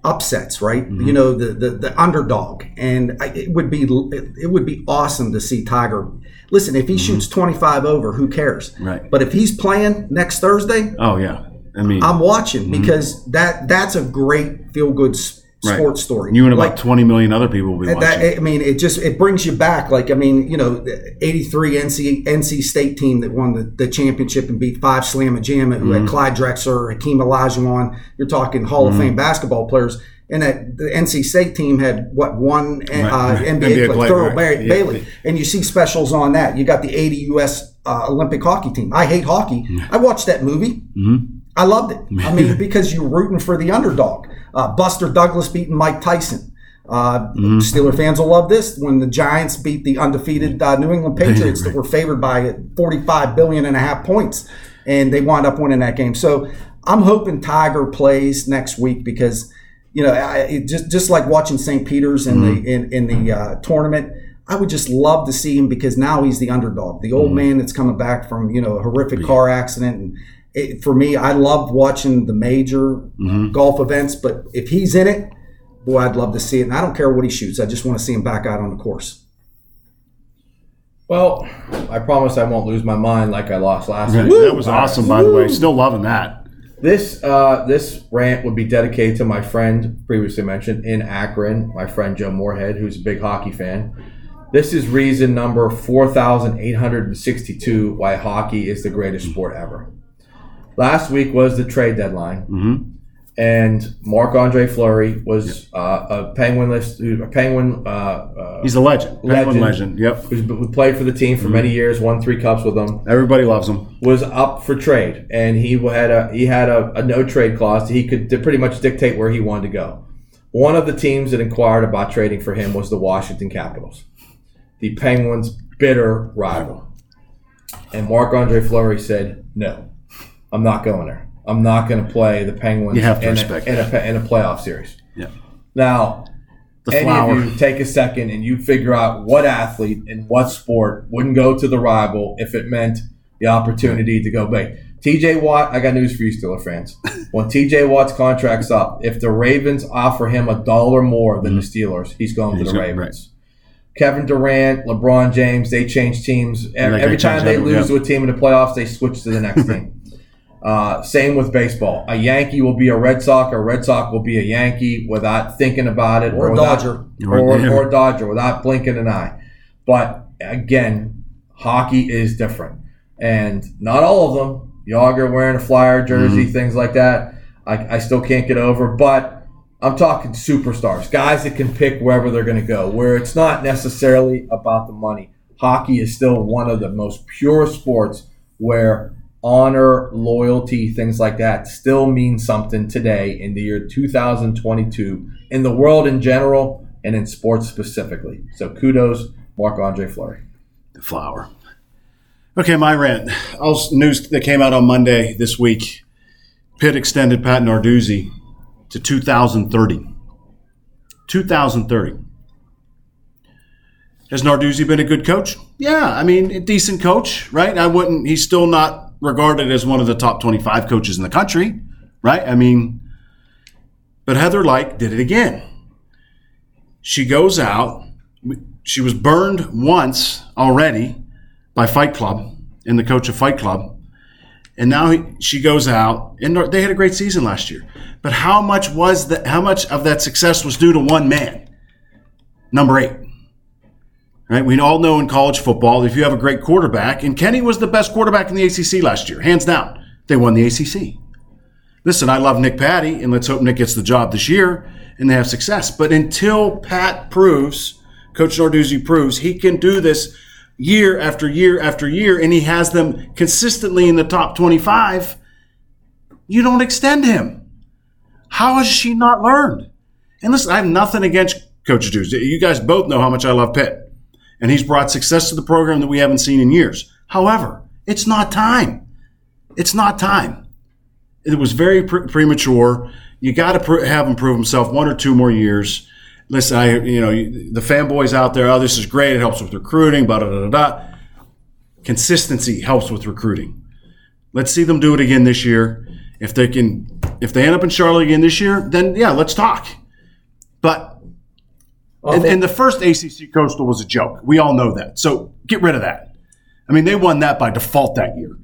[SPEAKER 2] upsets, right? Mm-hmm. You know, the, the, the underdog, and it would be it would be awesome to see Tiger. Listen, if he mm-hmm. shoots 25 over, who cares?
[SPEAKER 1] Right.
[SPEAKER 2] But if he's playing next Thursday,
[SPEAKER 1] oh yeah, I mean,
[SPEAKER 2] I'm watching mm-hmm. because that that's a great feel good sports right. story.
[SPEAKER 1] You and about like, 20 million other people will be watching. That,
[SPEAKER 2] I mean, it just it brings you back. Like I mean, you know, 83 NC NC State team that won the, the championship and beat Phi Slama Jama, who mm-hmm. had Clyde Drexler, Hakeem Olajuwon. You're talking Hall mm-hmm. of Fame basketball players. And that the NC State team had what one uh, right. NBA, NBA player, Thurl right. Bailey, yeah. and you see specials on that. You got the 80 U.S. Uh, Olympic hockey team. I hate hockey. Mm-hmm. I watched that movie.
[SPEAKER 1] Mm-hmm.
[SPEAKER 2] I loved it. I mean, because you're rooting for the underdog. Uh, Buster Douglas beating Mike Tyson. Uh, mm-hmm. Steeler fans will love this when the Giants beat the undefeated uh, New England Patriots that were favored by 45 billion and a half points, and they wind up winning that game. So I'm hoping Tiger plays next week because you know I, just just like watching St. Peter's in mm-hmm. the in, in the uh, tournament. I would just love to see him because now he's the underdog, the old mm-hmm. man that's coming back from you know a horrific car accident and it, for me, I love watching the major mm-hmm. golf events, but if he's in it, boy, I'd love to see it. And I don't care what he shoots. I just want to see him back out on the course.
[SPEAKER 3] Well, I promise I won't lose my mind like I lost last
[SPEAKER 1] week. That was awesome, by the way. Still loving that.
[SPEAKER 3] This uh, this rant would be dedicated to my friend previously mentioned in Akron, my friend Joe Moorhead, who's a big hockey fan. This is reason number four thousand eight hundred and sixty-two why hockey is the greatest sport ever. Last week was the trade deadline,
[SPEAKER 1] mm-hmm.
[SPEAKER 3] and Marc Andre Fleury was uh, a Penguin list, a Penguin. Uh, uh,
[SPEAKER 1] He's a legend, Penguin legend. Yep,
[SPEAKER 3] who played for the team for mm-hmm. many years, won three cups with them.
[SPEAKER 1] Everybody loves him.
[SPEAKER 3] Was up for trade, and he had a he had a, a no trade clause. He could pretty much dictate where he wanted to go. One of the teams that inquired about trading for him was the Washington Capitals, the Penguins' bitter rival. And Marc Andre Fleury said no. I'm not going there. I'm not going to play the Penguins
[SPEAKER 1] you have to
[SPEAKER 3] in,
[SPEAKER 1] respect
[SPEAKER 3] a, in, a, in a playoff series.
[SPEAKER 1] Yeah.
[SPEAKER 3] Now, the any flower. of you take a second and you figure out what athlete in what sport wouldn't go to the rival if it meant the opportunity to go big. TJ Watt, I got news for you, Steeler fans. When TJ Watt's contract's up, if the Ravens offer him a dollar more than mm-hmm. the Steelers, he's going he's to the Ravens. Right. Kevin Durant, LeBron James, they change teams. Every, every time they lose to a team in the playoffs, they switch to the next team. Uh, same with baseball. A Yankee will be a Red Sox, or a Red Sox will be a Yankee without thinking about it,
[SPEAKER 2] or, or
[SPEAKER 3] Dodger, or, or, or Dodger without blinking an eye. But again, hockey is different, and not all of them. Jagr wearing a Flyer jersey, mm-hmm. things like that. I, I still can't get over, but I'm talking superstars, guys that can pick wherever they're going to go, where it's not necessarily about the money. Hockey is still one of the most pure sports where honor, loyalty, things like that still mean something today in the year 2022 in the world in general and in sports specifically. So kudos, Marc Andre Fleury.
[SPEAKER 1] The flower. Okay, my rant. All news that came out on Monday this week. Pitt extended Pat Narduzzi to 2030. 2030. Has Narduzzi been a good coach? Yeah, I mean, a decent coach, right? I wouldn't. He's still not regarded as one of the top 25 coaches in the country, right? I mean, but Heather Lyke did it again. She goes out. She was burned once already by Fight Club and the coach of Fight Club. And now he, she goes out, and they had a great season last year. But how much was that? How much of that success was due to one man? Number eight. Right? We all know in college football, that if you have a great quarterback, and Kenny was the best quarterback in the ACC last year, hands down, they won the ACC. listen, I love Nick Patti, and let's hope Nick gets the job this year and they have success. But until Pat proves, Coach Narduzzi proves he can do this year after year after year, and he has them consistently in the top 25, you don't extend him. How has she not learned? And listen, I have nothing against Coach Deuce. You guys both know how much I love Pitt. And he's brought success to the program that we haven't seen in years. However, it's not time. It's not time. It was very pre- premature. You got to pr- have him prove himself one or two more years. Listen, I you know the fanboys out there. Oh, this is great. It helps with recruiting. Blah, blah, blah. Consistency helps with recruiting. Let's see them do it again this year. If they can, if they end up in Charlotte again this year, then yeah, let's talk. But and, and the first ACC Coastal was a joke. We all know that. So get rid of that. I mean, they won that by default that year.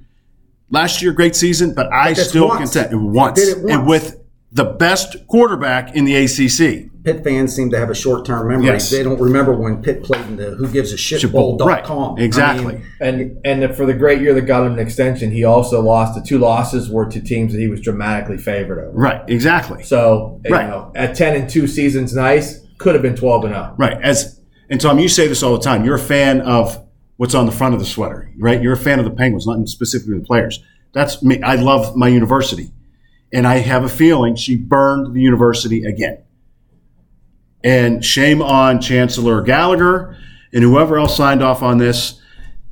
[SPEAKER 1] Last year, great season, but I
[SPEAKER 2] that's
[SPEAKER 1] still
[SPEAKER 2] once.
[SPEAKER 1] contend once.
[SPEAKER 2] Did it once.
[SPEAKER 1] and with the best quarterback in the ACC.
[SPEAKER 2] Pitt fans seem to have a short term memory.
[SPEAKER 1] Yes.
[SPEAKER 2] They don't remember when Pitt played in the Who Gives a Shit Bowl.com.
[SPEAKER 1] Right. Exactly.
[SPEAKER 2] I mean,
[SPEAKER 3] And and for the great year that got him an extension, he also lost. The two losses were to teams that he was dramatically favored over.
[SPEAKER 1] right. Exactly.
[SPEAKER 3] So you
[SPEAKER 1] Right.
[SPEAKER 3] know, at ten and two seasons, nice. Could have been twelve and oh. zero.
[SPEAKER 1] Right. As and Tom, you say this all the time. You're a fan of what's on the front of the sweater, right? You're a fan of the Penguins, not specifically the players. That's me. I love my university, and I have a feeling she burned the university again. And shame on Chancellor Gallagher and whoever else signed off on this.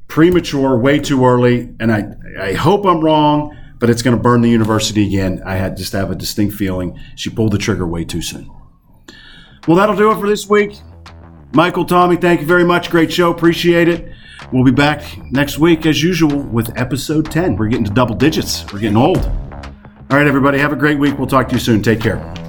[SPEAKER 1] Premature, way too early, and I I hope I'm wrong, but it's going to burn the university again. I had just have a distinct feeling she pulled the trigger way too soon. Well, that'll do it for this week. Michael, Tommy, thank you very much. Great show. Appreciate it. We'll be back next week as usual with episode 10. We're getting to double digits. We're getting old. All right, everybody. Have a great week. We'll talk to you soon. Take care.